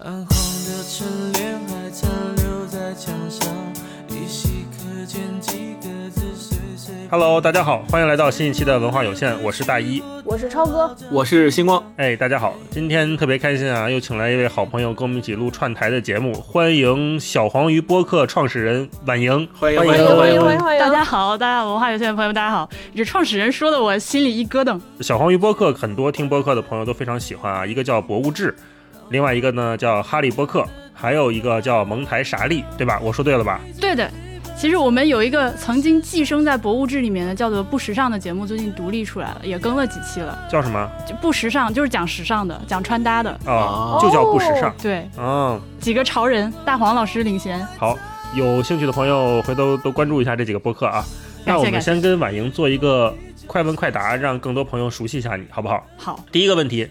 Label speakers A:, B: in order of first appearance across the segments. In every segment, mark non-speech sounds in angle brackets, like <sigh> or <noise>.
A: 暗黄的春联还残留在墙上，依稀可见几个字岁岁。
B: Hello，大家好，欢迎来到新一期的文化有限，我是大一。
C: 我是超哥，
D: 我是星光，
B: 哎，大家好，今天特别开心啊，又请来一位好朋友跟我们一起录串台的节目，欢迎小黄鱼播客创始人婉莹。
D: 欢迎
C: 欢迎欢迎欢迎欢迎！
E: 大家好，大家好，文化有限的朋友们，大家好。这创始人说的，我心里一咯噔。
B: 小黄鱼播客很多听播客的朋友都非常喜欢啊，一个叫博物志，另外一个呢叫哈利波克，还有一个叫蒙台傻利，对吧？我说对了吧？
E: 对的，其实我们有一个曾经寄生在博物志里面的叫做不时尚的节目，最近独立出来了，也更了几期了。
B: 叫什么？
E: 就不时尚就是讲时尚的，讲穿搭的。
B: 哦，就叫不时尚。
E: 对，
B: 嗯，
E: 几个潮人，大黄老师领衔。
B: 好，有兴趣的朋友回头都关注一下这几个播客啊。那我们先跟婉莹做一个快问快答，让更多朋友熟悉一下你，好不好？
E: 好，
B: 第一个问题，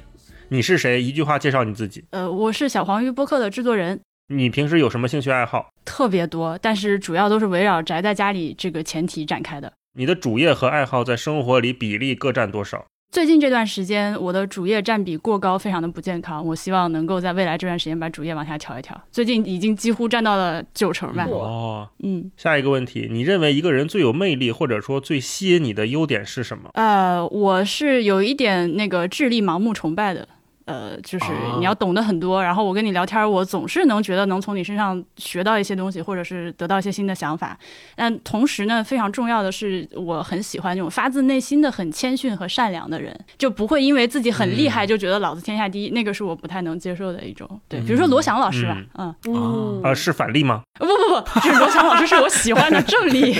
B: 你是谁？一句话介绍你自己。
E: 呃，我是小黄鱼播客的制作人，
B: 你平时有什么兴趣爱好？
E: 特别多，但是主要都是围绕宅在家里这个前提展开的。
B: 你的主业和爱好在生活里比例各占多少？
E: 最近这段时间，我的主业占比过高，非常的不健康。我希望能够在未来这段时间把主业往下调一调。最近已经几乎占到了九成吧。
B: 哦，
E: 嗯，
B: 下一个问题，你认为一个人最有魅力或者说最吸引你的优点是什么？
E: 呃，我是有一点那个智力盲目崇拜的。呃，就是
D: 啊
E: 你要懂得很多，然后我跟你聊天，我总是能觉得能从你身上学到一些东西，或者是得到一些新的想法。但同时呢，非常重要的是，我很喜欢那种发自内心的很谦逊和善良的人，就不会因为自己很厉害就觉得老子天下第一，那个是我不太能接受的一种。对，比如说罗翔老师吧，嗯，
C: 嗯
B: 呃，是反例吗？
E: 不不不，就是罗翔老师是我喜欢的正例，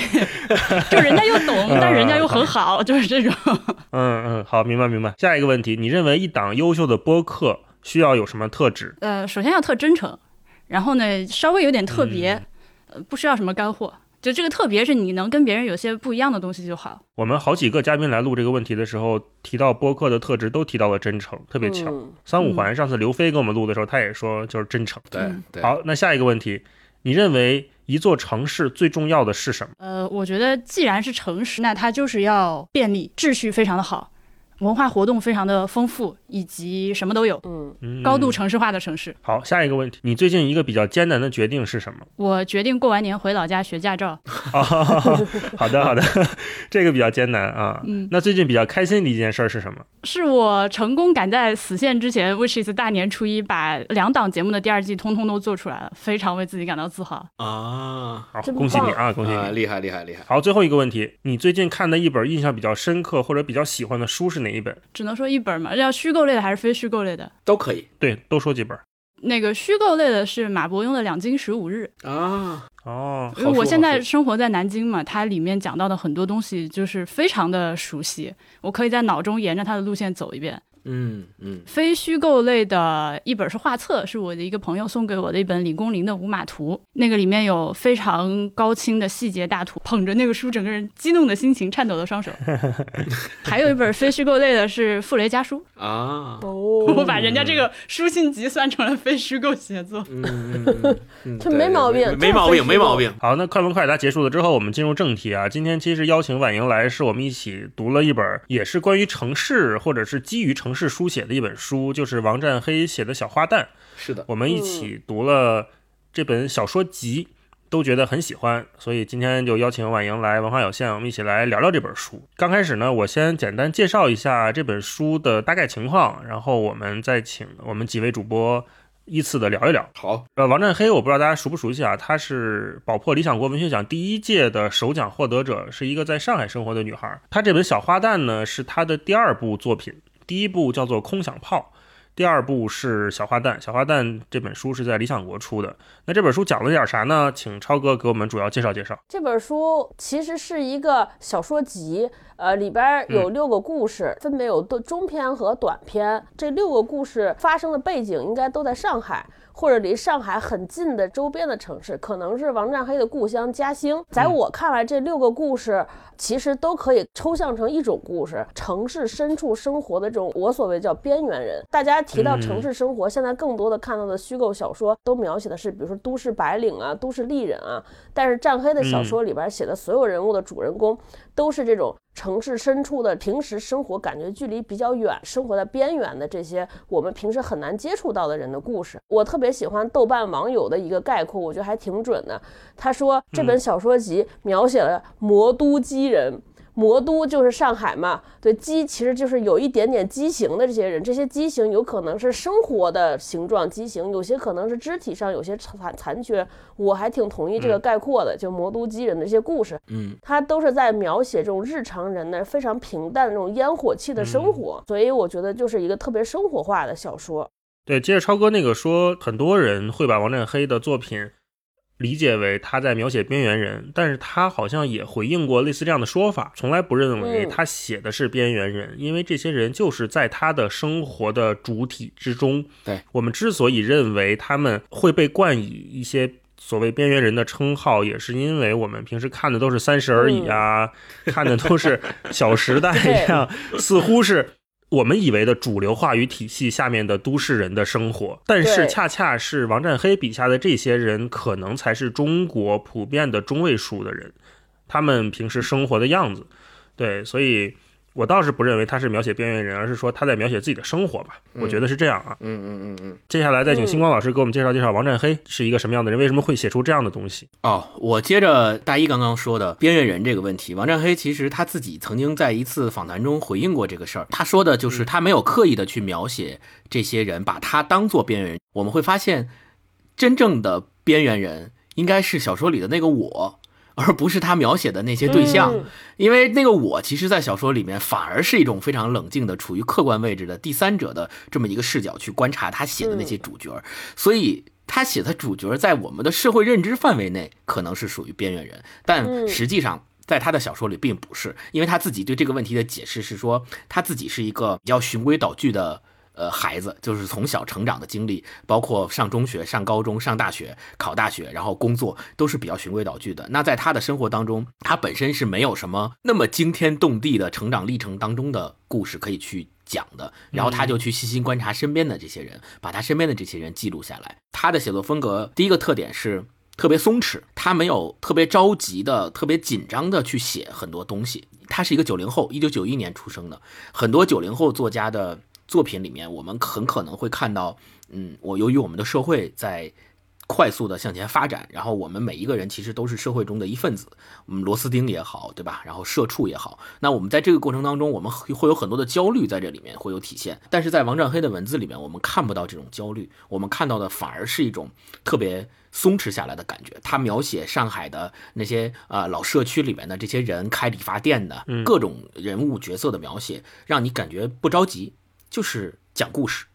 E: <laughs> 就人家又懂，但人家又很好，就是这种。
B: 嗯嗯，好，明白明白。下一个问题，你认为一档优秀的播客需要有什么特质？
E: 呃，首先要特真诚，然后呢，稍微有点特别，
B: 嗯
E: 呃，不需要什么干货。就这个特别是你能跟别人有些不一样的东西就好。
B: 我们好几个嘉宾来录这个问题的时候，提到播客的特质，都提到了真诚，特别巧。
C: 嗯
B: 三五环上次刘飞跟我们录的时候，他也说就是真诚。
D: 对
E: 嗯
D: 对，
B: 好，那下一个问题，你认为一座城市最重要的是什么？
E: 呃，我觉得既然是城市，那它就是要便利，秩序非常的好，文化活动非常的丰富，以及什么都有，
C: 嗯，
B: 嗯
E: 高度城市化的城市。
B: 好，下一个问题，你最近一个比较艰难的决定是什么？
E: 我决定过完年回老家学驾照。<laughs>
B: 啊，好的好的，<laughs> 这个比较艰难啊。
E: 嗯，
B: 那最近比较开心的一件事儿是什么？
E: 是我成功赶在死线之前，which is 大年初一，把两档节目的第二季通通都做出来了，非常为自己感到自豪。
D: 啊，
B: 好，恭喜你啊，恭喜
D: 啊，
B: 你！
D: 厉害厉害厉害，
B: 好，最后一个问题，你最近看的一本印象比较深刻或者比较喜欢的书是哪一本？
E: 只能说一本嘛，要虚构类的还是非虚构类的？
D: 都可以
B: 对，多说几本。
E: 那个虚构类的是马伯庸的《两京十五日
D: 啊，
B: 哦，》，
E: 因为我现在生活在南京嘛，它里面讲到的很多东西就是非常的熟悉，我可以在脑中沿着它的路线走一遍。
D: 嗯嗯，
E: 非虚构类的一本是画册，是我的一个朋友送给我的一本李公麟的《五马图》，那个里面有非常高清的细节大图，捧着那个书，整个人激动的心情，颤抖的双手。<laughs> 还有一本非虚构类的是《傅雷家书。<laughs>
D: 啊，
C: 哦，
E: 我把人家这个书信集算成了非虚构写作。
D: 嗯嗯嗯 <laughs> 嗯，
C: 这没毛病
D: 没毛病，没毛病，
B: 好，那快问快答结束了之后，我们进入正题啊。今天其实邀请婉莹来，是我们一起读了一本，也是关于城市或者是基于城市书写的一本书，就是王占黑写的《小花旦》。
D: 是的，
B: 我们一起读了这本小说集，都觉得很喜欢，所以今天就邀请婉莹来文化有限，我们一起来聊聊这本书。刚开始呢，我先简单介绍一下这本书的大概情况，然后我们再请我们几位主播依次的聊一聊。
D: 好，
B: 呃，王占黑，我不知道大家熟不熟悉啊？她是宝珀理想国文学奖第一届的首奖获得者，是一个在上海生活的女孩。她这本《小花旦》呢，是她的第二部作品，第一部叫做《空想炮》，第二部是《小花旦》。《小花旦》这本书是在理想国出的。那这本书讲了点啥呢？请超哥给我们主要介绍介绍。
C: 这本书其实是一个小说集，呃，里边儿有六个故事，分别有短中篇和短篇。这六个故事发生的背景应该都在上海。或者离上海很近的周边的城市，可能是王占黑的故乡嘉兴。在我看来，这六个故事其实都可以抽象成一种故事：城市深处生活的这种我所谓叫边缘人。大家提到城市生活，现在更多的看到的虚构小说都描写的是，比如说都市白领啊、都市丽人啊。但是占黑的小说里边写的所有人物的主人公都是这种城市深处的平时生活感觉距离比较远、生活在边缘的这些我们平时很难接触到的人的故事。我特别喜欢豆瓣网友的一个概括，我觉得还挺准的。他说这本小说集描写了魔都基人。魔都就是上海嘛，对，畸其实就是有一点点畸形的这些人，这些畸形有可能是生活的形状畸形，有些可能是肢体上有些残残缺。我还挺同意这个概括的，就魔都畸人的这些故事，
D: 嗯，
C: 他都是在描写这种日常人的非常平淡的这种烟火气的生活，所以我觉得就是一个特别生活化的小说。
B: 对，接着超哥那个说，很多人会把王占黑的作品。理解为他在描写边缘人，但是他好像也回应过类似这样的说法，从来不认为他写的是边缘人，因为这些人就是在他的生活的主体之中。
D: 对
B: 我们之所以认为他们会被冠以一些所谓边缘人的称号，也是因为我们平时看的都是《三十而已》啊，看的都是《小时代 <laughs>》这样，似乎是。我们以为的主流话语体系下面的都市人的生活，但是恰恰是王占黑笔下的这些人，可能才是中国普遍的中位数的人，他们平时生活的样子。对，所以。我倒是不认为他是描写边缘人，而是说他在描写自己的生活吧。我觉得是这样啊。
D: 嗯嗯嗯嗯。
B: 接下来再请星光老师给我们介绍介绍王占黑是一个什么样的人，为什么会写出这样的东西？
D: 哦，我接着大一刚刚说的边缘人这个问题，王占黑其实他自己曾经在一次访谈中回应过这个事儿。他说的就是他没有刻意的去描写这些人，把他当做边缘人。我们会发现，真正的边缘人应该是小说里的那个我。而不是他描写的那些对象，因为那个我，其实，在小说里面反而是一种非常冷静的、处于客观位置的第三者的这么一个视角去观察他写的那些主角，所以他写的主角在我们的社会认知范围内可能是属于边缘人，但实际上在他的小说里并不是，因为他自己对这个问题的解释是说，他自己是一个比较循规蹈矩的。呃，孩子就是从小成长的经历，包括上中学、上高中、上大学、考大学，然后工作，都是比较循规蹈矩的。那在他的生活当中，他本身是没有什么那么惊天动地的成长历程当中的故事可以去讲的。然后他就去细心观察身边的这些人，把他身边的这些人记录下来。他的写作风格第一个特点是特别松弛，他没有特别着急的、特别紧张的去写很多东西。他是一个九零后，一九九一年出生的，很多九零后作家的。作品里面，我们很可能会看到，嗯，我由于我们的社会在快速的向前发展，然后我们每一个人其实都是社会中的一份子，我们螺丝钉也好，对吧？然后社畜也好，那我们在这个过程当中，我们会有很多的焦虑在这里面会有体现。但是在王占黑的文字里面，我们看不到这种焦虑，我们看到的反而是一种特别松弛下来的感觉。他描写上海的那些呃老社区里面的这些人，开理发店的各种人物角色的描写，让你感觉不着急。就是讲故事，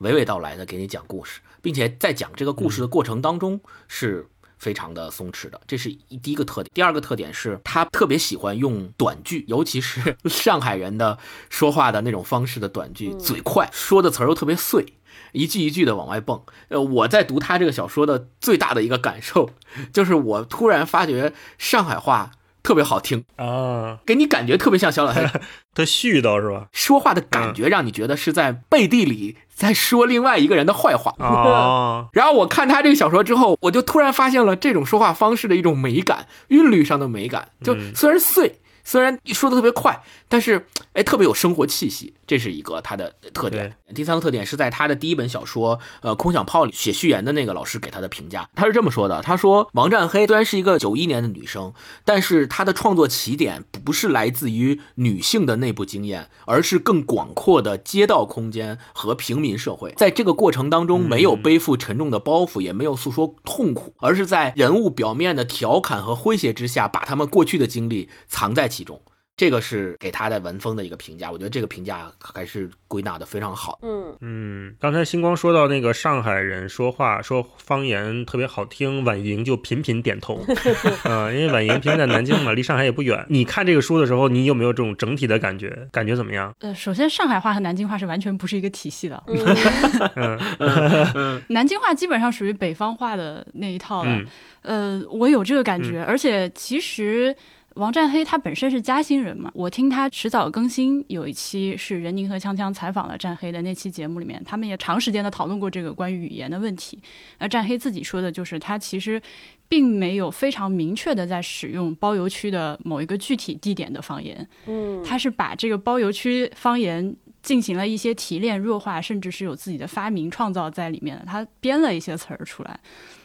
D: 娓娓道来的给你讲故事，并且在讲这个故事的过程当中是非常的松弛的，这是一第一个特点。第二个特点是他特别喜欢用短句，尤其是 <laughs> 上海人的说话的那种方式的短句，嘴快，说的词儿又特别碎，一句一句的往外蹦。呃，我在读他这个小说的最大的一个感受，就是我突然发觉上海话。特别好听
B: 啊，
D: 给你感觉特别像小老太太，<laughs>
B: 他絮叨是吧？
D: 说话的感觉让你觉得是在背地里在说另外一个人的坏话
B: 啊。<laughs>
D: 然后我看他这个小说之后，我就突然发现了这种说话方式的一种美感，韵律上的美感。就虽然碎，虽然说的特别快，但是哎，特别有生活气息。这是一个他的特点。第三个特点是在他的第一本小说《呃空想炮》里写序言的那个老师给他的评价，他是这么说的：他说王占黑虽然是一个九一年的女生，但是她的创作起点不是来自于女性的内部经验，而是更广阔的街道空间和平民社会。在这个过程当中，没有背负沉重的包袱，也没有诉说痛苦，而是在人物表面的调侃和诙谐之下，把他们过去的经历藏在其中。这个是给他的文风的一个评价，我觉得这个评价还是归纳的非常好。
C: 嗯
B: 嗯，刚才星光说到那个上海人说话说方言特别好听，婉莹就频频点头。<laughs> 嗯，因为婉莹平时在南京嘛，离上海也不远。你看这个书的时候，你有没有这种整体的感觉？感觉怎么样？
E: 呃，首先上海话和南京话是完全不是一个体系的。<laughs>
B: 嗯，<laughs>
E: 南京话基本上属于北方话的那一套了。呃，我有这个感觉，而且其实。王占黑他本身是嘉兴人嘛，我听他迟早更新有一期是任宁和锵锵采访了占黑的那期节目里面，他们也长时间的讨论过这个关于语言的问题。而占黑自己说的就是他其实并没有非常明确的在使用包邮区的某一个具体地点的方言，
C: 嗯，
E: 他是把这个包邮区方言进行了一些提炼、弱化，甚至是有自己的发明创造在里面的，他编了一些词儿出来。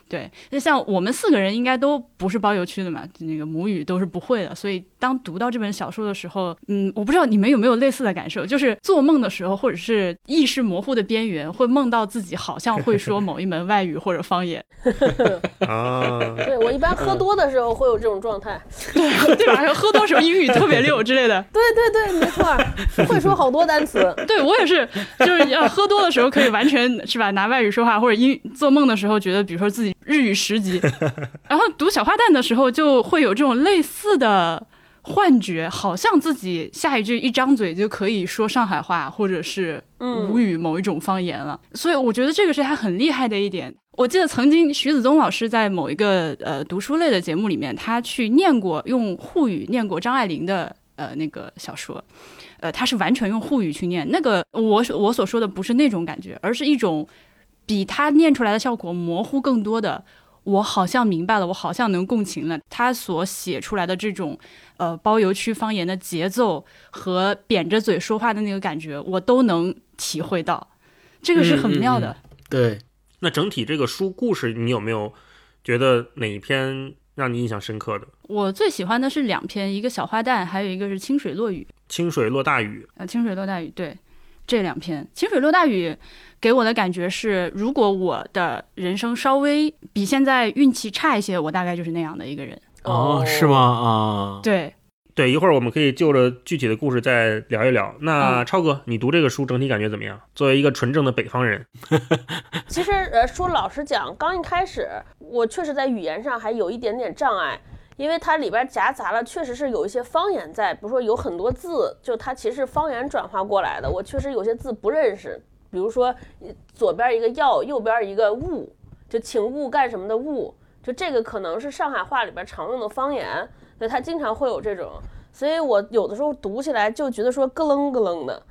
E: 对，那像我们四个人应该都不是包邮区的嘛，那个母语都是不会的，所以当读到这本小说的时候，嗯，我不知道你们有没有类似的感受，就是做梦的时候，或者是意识模糊的边缘，会梦到自己好像会说某一门外语或者方言，<laughs>
B: 啊，
C: 对我一般喝多的时候会有这种状态。<laughs>
E: 对对吧？然后喝多时候英语特别溜之类的。<laughs>
C: 对对对，没错，会说好多单词。
E: 对我也是，就是要喝多的时候可以完全是吧，拿外语说话，或者英做梦的时候觉得，比如说自己日语十级，<laughs> 然后读小花旦的时候就会有这种类似的幻觉，好像自己下一句一张嘴就可以说上海话或者是吴语某一种方言了。所以我觉得这个是他很厉害的一点。我记得曾经徐子东老师在某一个呃读书类的节目里面，他去念过用沪语念过张爱玲的呃那个小说，呃，他是完全用沪语去念。那个我我所说的不是那种感觉，而是一种比他念出来的效果模糊更多的。我好像明白了，我好像能共情了。他所写出来的这种呃包邮区方言的节奏和扁着嘴说话的那个感觉，我都能体会到。这个是很妙的。
D: 对，
B: 那整体这个书故事，你有没有觉得哪一篇让你印象深刻的？
E: 我最喜欢的是两篇，一个小花旦，还有一个是清水落雨。
B: 清水落大雨，
E: 呃，清水落大雨，对，这两篇清水落大雨给我的感觉是，如果我的人生稍微比现在运气差一些，我大概就是那样的一个人。
D: 哦，是吗？啊，
E: 对，
B: 对，一会儿我们可以就着具体的故事再聊一聊。那
E: 嗯
B: 超哥，你读这个书整体感觉怎么样？作为一个纯正的北方人，<laughs>
C: 其实呃，说老实讲，刚一开始我确实在语言上还有一点点障碍，因为它里边夹杂了确实是有一些方言在，比如说有很多字，就它其实是方言转化过来的，我确实有些字不认识，比如说左边一个要，右边一个勿，就请勿干什么的勿，就这个可能是上海话里边常用的方言，对，它经常会有这种，所以我有的时候读起来就觉得说咯楞咯楞的。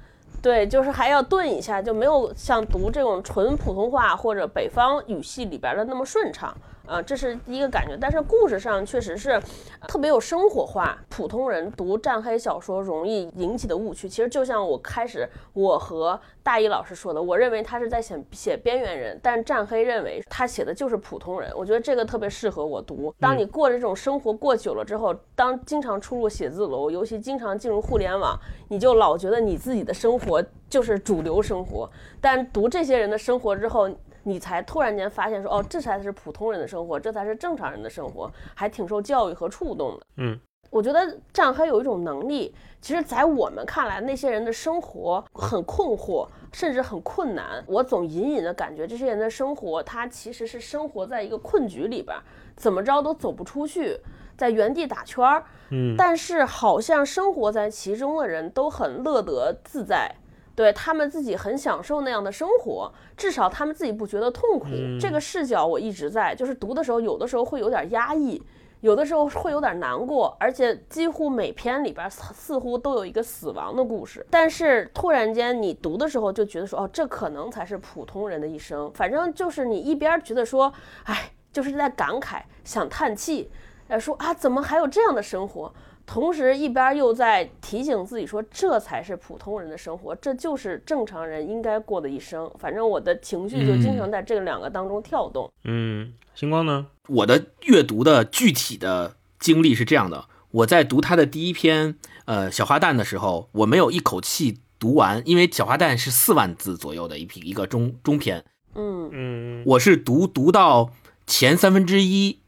C: 对，就是还要顿一下，就没有像读这种纯普通话或者北方语系里边的那么顺畅。啊，这是第一个感觉，但是故事上确实是呃特别有生活化。普通人读战黑小说容易引起的误区，其实就像我开始我和大一老师说的，我认为他是在写写边缘人，但战黑认为他写的就是普通人。我觉得这个特别适合我读。当你过这种生活过久了之后，当经常出入写字楼，尤其经常进入互联网，你就老觉得你自己的生活就是主流生活。但读这些人的生活之后，你才突然间发现说，哦，这才是普通人的生活，这才是正常人的生活，还挺受教育和触动的。
B: 嗯，
C: 我觉得战黑有一种能力，其实，在我们看来，那些人的生活很困惑，甚至很困难。我总隐隐的感觉，这些人的生活，他其实是生活在一个困局里边，怎么着都走不出去，在原地打圈儿。
B: 嗯，
C: 但是好像生活在其中的人都很乐得自在。对他们自己很享受那样的生活，至少他们自己不觉得痛苦。这个视角我一直在，就是读的时候，有的时候会有点压抑，有的时候会有点难过，而且几乎每篇里边似似乎都有一个死亡的故事。但是突然间你读的时候就觉得说，哦，这可能才是普通人的一生。反正就是你一边觉得说，哎，就是在感慨、想叹气，呃，说啊，怎么还有这样的生活？同时一边又在提醒自己说，这才是普通人的生活，这就是正常人应该过的一生。反正我的情绪就经常在这两个当中跳动。
B: 嗯，星光呢？
D: 我的阅读的具体的经历是这样的：我在读他的第一篇呃小花旦的时候，我没有一口气读完，因为小花旦是四万字左右的一篇一个中中篇，
C: 嗯
B: 嗯，
D: 我是读读到前三分之一，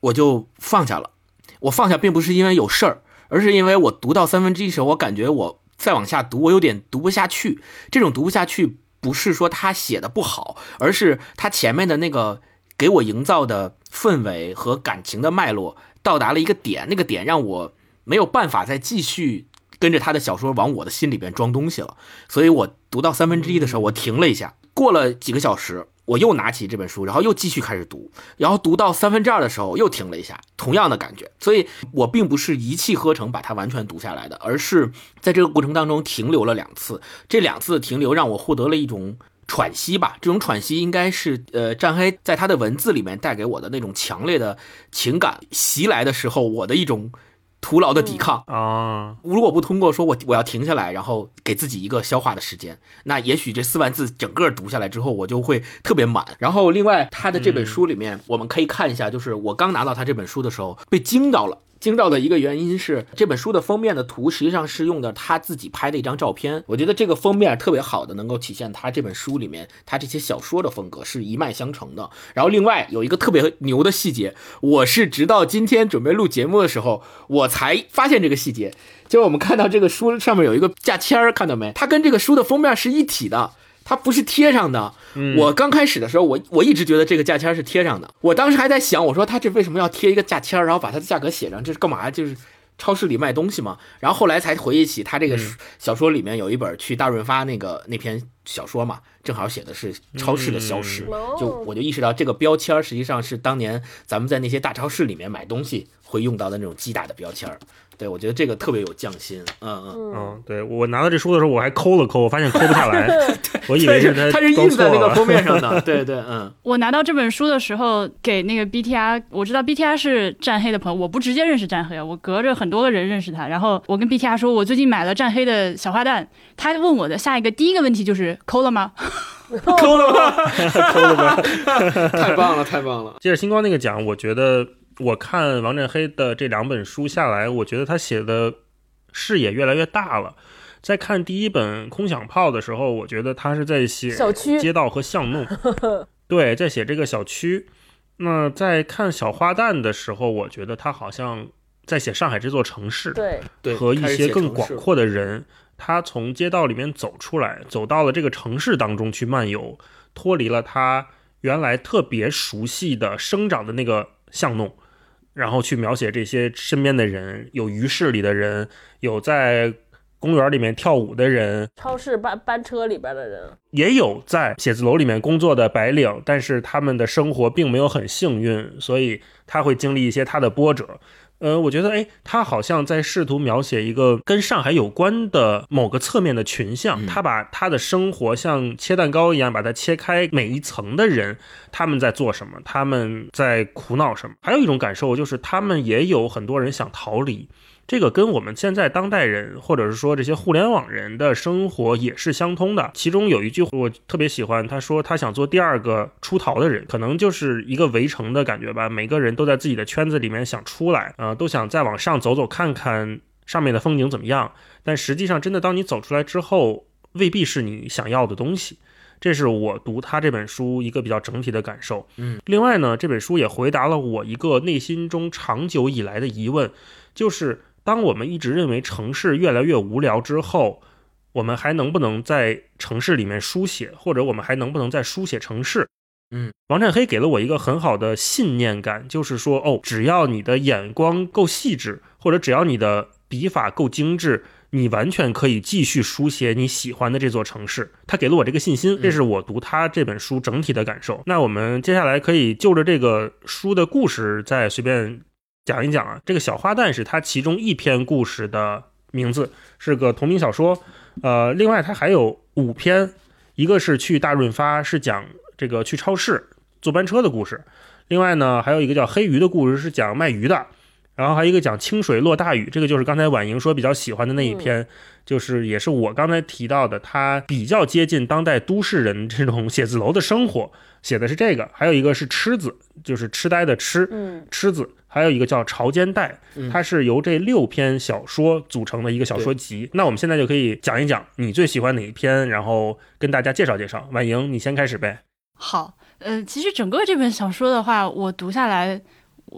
D: 我就放下了。我放下并不是因为有事儿，而是因为我读到三分之一时候，我感觉我再往下读，我有点读不下去。这种读不下去，不是说他写的不好，而是他前面的那个给我营造的氛围和感情的脉络到达了一个点，那个点让我没有办法再继续跟着他的小说往我的心里边装东西了。所以我读到三分之一的时候，我停了一下。过了几个小时，我又拿起这本书，然后又继续开始读，然后读到三分之二的时候又停了一下，同样的感觉。所以我并不是一气呵成把它完全读下来的，而是在这个过程当中停留了两次。这两次的停留让我获得了一种喘息吧。这种喘息应该是呃，战黑在他的文字里面带给我的那种强烈的情感袭来的时候，我的一种。徒劳的抵抗
B: 啊！
D: 如果不通过说我我要停下来，然后给自己一个消化的时间，那也许这四万字整个读下来之后，我就会特别满。然后另外他的这本书里面，我们可以看一下，就是我刚拿到他这本书的时候被惊到了。惊到的一个原因是，这本书的封面的图实际上是用的他自己拍的一张照片。我觉得这个封面特别好的，能够体现他这本书里面他这些小说的风格是一脉相承的。然后另外有一个特别牛的细节，我是直到今天准备录节目的时候，我才发现这个细节。就是我们看到这个书上面有一个价签儿，看到没？它跟这个书的封面是一体的。它不是贴上的，我刚开始的时候，我我一直觉得这个价签是贴上的。我当时还在想，我说他这为什么要贴一个价签，然后把它的价格写上，这是干嘛？就是超市里卖东西嘛。然后后来才回忆起，他这个小说里面有一本去大润发那个那篇小说嘛，正好写的是超市的消失，就我就意识到这个标签实际上是当年咱们在那些大超市里面买东西会用到的那种击打的标签。对，我觉得这个特别有匠心，嗯
B: 嗯嗯，对我拿到这书的时候，我还抠了抠，我发现抠不下来，<laughs> 我以为
D: 是
B: 它
D: 它是印在那个封面上的，<laughs> 对对嗯。<laughs>
E: 我拿到这本书的时候，给那个 BTR，我知道 BTR 是战黑的朋友，我不直接认识战黑，我隔着很多个人认识他。然后我跟 BTR 说，我最近买了战黑的小花旦，他问我的下一个第一个问题就是抠了吗？
D: 抠了吗？抠了吗？太棒了，太棒了。
B: 接着星光那个讲，我觉得。我看王振黑的这两本书下来，我觉得他写的视野越来越大了。在看第一本《空想炮》的时候，我觉得他是在写
C: 小区、
B: 街道和巷弄，<laughs> 对，在写这个小区。那在看《小花旦》的时候，我觉得他好像在写上海这座城市，
C: 对，
B: 和一些更广阔的人。他从街道里面走出来，走到了这个城市当中去漫游，脱离了他原来特别熟悉的生长的那个巷弄。然后去描写这些身边的人，有鱼市里的人，有在公园里面跳舞的人，
C: 超市班班车里边的人，
B: 也有在写字楼里面工作的白领，但是他们的生活并没有很幸运，所以他会经历一些他的波折。呃，我觉得，哎，他好像在试图描写一个跟上海有关的某个侧面的群像。他把他的生活像切蛋糕一样，把它切开每一层的人，他们在做什么，他们在苦恼什么。还有一种感受就是，他们也有很多人想逃离。这个跟我们现在当代人，或者是说这些互联网人的生活也是相通的。其中有一句我特别喜欢，他说他想做第二个出逃的人，可能就是一个围城的感觉吧。每个人都在自己的圈子里面想出来，啊，都想再往上走走看看上面的风景怎么样。但实际上，真的当你走出来之后，未必是你想要的东西。这是我读他这本书一个比较整体的感受。
D: 嗯，
B: 另外呢，这本书也回答了我一个内心中长久以来的疑问，就是。当我们一直认为城市越来越无聊之后，我们还能不能在城市里面书写，或者我们还能不能再书写城市？
D: 嗯，
B: 王占黑给了我一个很好的信念感，就是说，哦，只要你的眼光够细致，或者只要你的笔法够精致，你完全可以继续书写你喜欢的这座城市。他给了我这个信心，这是我读他这本书整体的感受。那我们接下来可以就着这个书的故事再随便。讲一讲啊，这个小花旦是他其中一篇故事的名字，是个同名小说。呃，另外他还有五篇，一个是去大润发，是讲这个去超市坐班车的故事。另外呢，还有一个叫黑鱼的故事，是讲卖鱼的。然后还有一个讲清水落大雨，这个就是刚才婉莹说比较喜欢的那一篇，就是也是我刚才提到的，它比较接近当代都市人这种写字楼的生活，写的是这个。还有一个是痴子，就是痴呆的痴，嗯痴子。还有一个叫《潮间带》，它是由这六篇小说组成的一个小说集。那我们现在就可以讲一讲你最喜欢哪一篇，然后跟大家介绍介绍。婉莹，你先开始呗。
E: 好，呃，其实整个这本小说的话，我读下来，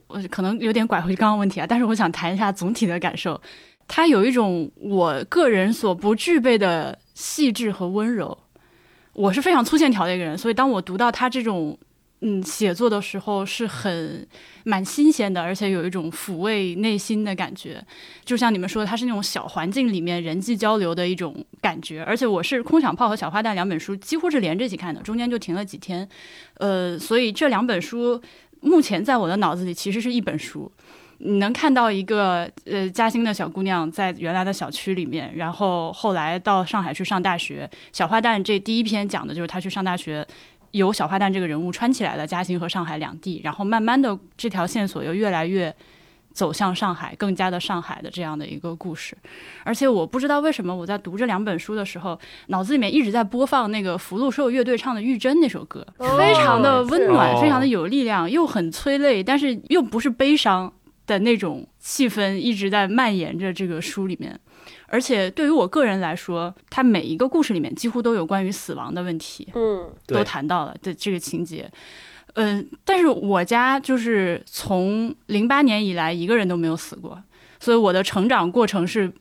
E: 我可能有点拐回刚刚问题啊，但是我想谈一下总体的感受。他有一种我个人所不具备的细致和温柔。我是非常粗线条的一个人，所以当我读到他这种。嗯，写作的时候是很蛮新鲜的，而且有一种抚慰内心的感觉。就像你们说的，它是那种小环境里面人际交流的一种感觉。而且我是《空想炮》和《小花旦》两本书几乎是连着一起看的，中间就停了几天。呃，所以这两本书目前在我的脑子里其实是一本书。你能看到一个呃嘉兴的小姑娘在原来的小区里面，然后后来到上海去上大学。小花旦这第一篇讲的就是她去上大学，由小花旦这个人物穿起来的嘉兴和上海两地，然后慢慢的这条线索又越来越走向上海，更加的上海的这样的一个故事。而且我不知道为什么我在读这两本书的时候，脑子里面一直在播放那个福禄寿乐队唱的《玉珍》那首歌，非常的温暖，非常的有力量，又很催泪，但是又不是悲伤。的那种气氛一直在蔓延着这个书里面，而且对于我个人来说，它每一个故事里面几乎都有关于死亡的问题，
C: 嗯
E: 都谈到了的这个情节。嗯、但是我家就是从零八年以来一个人都没有死过，所以我的成长过程是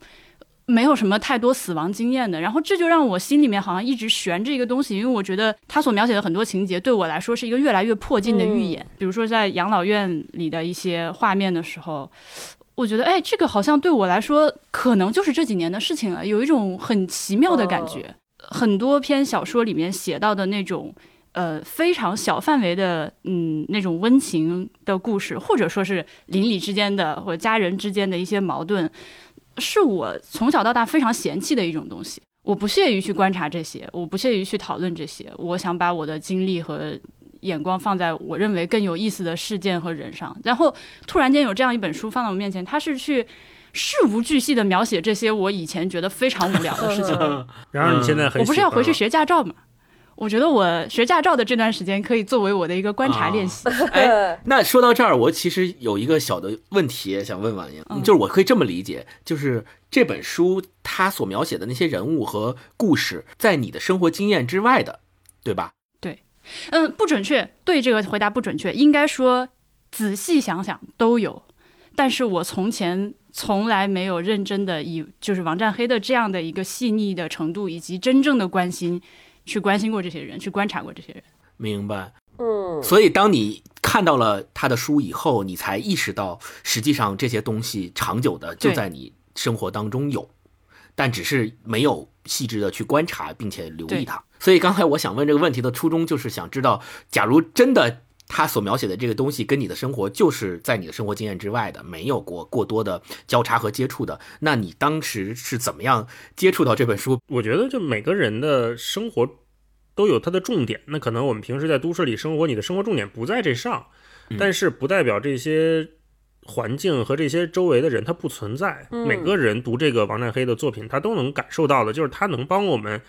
E: 没有什么太多死亡经验的。然后这就让我心里面好像一直悬着一个东西，因为我觉得他所描写的很多情节对我来说是一个越来越迫近的预演。比如说在养老院里的一些画面的时候。我觉得，哎，这个好像对我来说，可能就是这几年的事情了，有一种很奇妙的感觉。很多篇小说里面写到的那种，呃，非常小范围的，嗯，那种温情的故事，或者说是邻里之间的或者家人之间的一些矛盾，是我从小到大非常嫌弃的一种东西。我不屑于去观察这些，我不屑于去讨论这些。我想把我的精力和眼光放在我认为更有意思的事件和人上。然后突然间有这样一本书放到我面前，它是去事无巨细的描写这些我以前觉得非常无聊的事情。<laughs>
B: 然后你现在很
E: 我不是要回去学驾照吗？我觉得我学驾照的这段时间可以作为我的一个观察练习。
D: 哎，<laughs> 那说到这儿，我其实有一个小的问题想问婉莹，
E: 嗯。
D: 就是我可以这么理解，就是这本书它所描写的那些人物和故事，在你的生活经验之外的，对吧？对。
E: 嗯，不准确，对这个回答不准确，应该说仔细想想都有，但是我从前从来没有认真的以就是王占黑的这样的一个细腻的程度，以及真正的关心去关心过这些人，去观察过这些人。
D: 明白。
C: 嗯，
D: 所以当你看到了他的书以后，你才意识到，实际上这些东西长久的就在你生活当中有，但只是没有细致的去观察并且留意它。所以刚才我想问这个问题的初衷，就是想知道，假如真的他所描写的这个东西跟你的生活就是在你的生活经验之外的，没有过过多的交叉和接触的，那你当时是怎么样接触到这本书？
B: 我觉得就每个人的生活都有它的重点，那可能我们平时在都市里生活，你的生活重点不在这上，但是不代表这些环境和这些周围的人它不存在。
C: 嗯
B: 每个人读这个王占黑的作品，他都能感受到的，就是他能帮我们。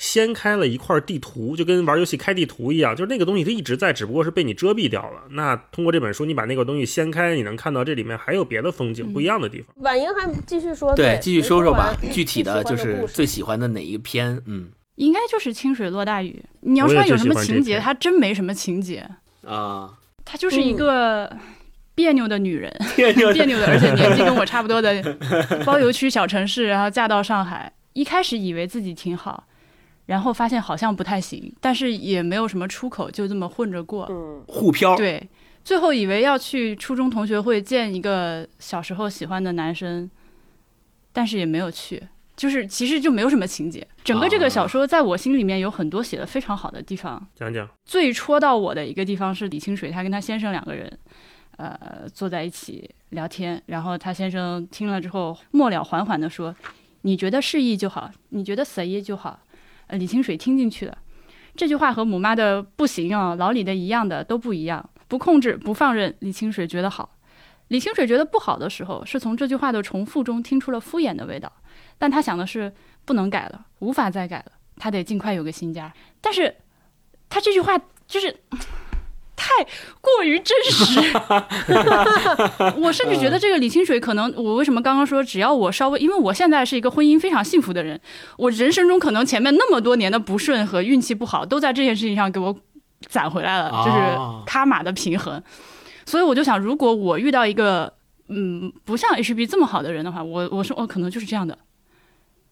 B: 掀开了一块地图，就跟玩游戏开地图一样，就是那个东西它一直在，只不过是被你遮蔽掉了。那通过这本书，你把那个东西掀开，你能看到这里面还有别的风景，不一样的地方。
C: 婉莹还继续说，
D: 对，继续说说吧具体的就是
C: 最喜欢
D: 的哪一篇？嗯
E: 应该就是清水落大雨。你要说有什么情节，
B: 篇
E: 它真没什么情节，
D: 啊，
E: 她就是一个别扭的女人。<laughs>
D: 别扭
E: 的，而且年纪跟我差不多的 <laughs> 包邮区小城市，然后嫁到上海，一开始以为自己挺好，然后发现好像不太行，但是也没有什么出口，就这么混着过。
C: 嗯
D: 互飘，
E: 对，最后以为要去初中同学会见一个小时候喜欢的男生，但是也没有去。就是其实就没有什么情节，整个这个小说在我心里面有很多写的非常好的地方，
B: 讲讲，
E: 最戳到我的一个地方是李清水，他跟她先生两个人，呃，坐在一起聊天，然后她先生听了之后，末了缓缓地说：“你觉得适意就好，你觉得随意就好。”李清水听进去了，这句话和母妈的“不行啊，老李的一样的都不一样，不控制，不放任”。李清水觉得好，李清水觉得不好的时候，是从这句话的重复中听出了敷衍的味道，但他想的是不能改了，无法再改了，他得尽快有个新家。但是他这句话就是太过于真实，<laughs> 我甚至觉得这个李清水可能，我为什么刚刚说只要我稍微，因为我现在是一个婚姻非常幸福的人，我人生中可能前面那么多年的不顺和运气不好，都在这件事情上给我攒回来了，
D: 哦
E: 就是卡玛的平衡。所以我就想，如果我遇到一个嗯不像 HB 这么好的人的话，我我说我可能就是这样的，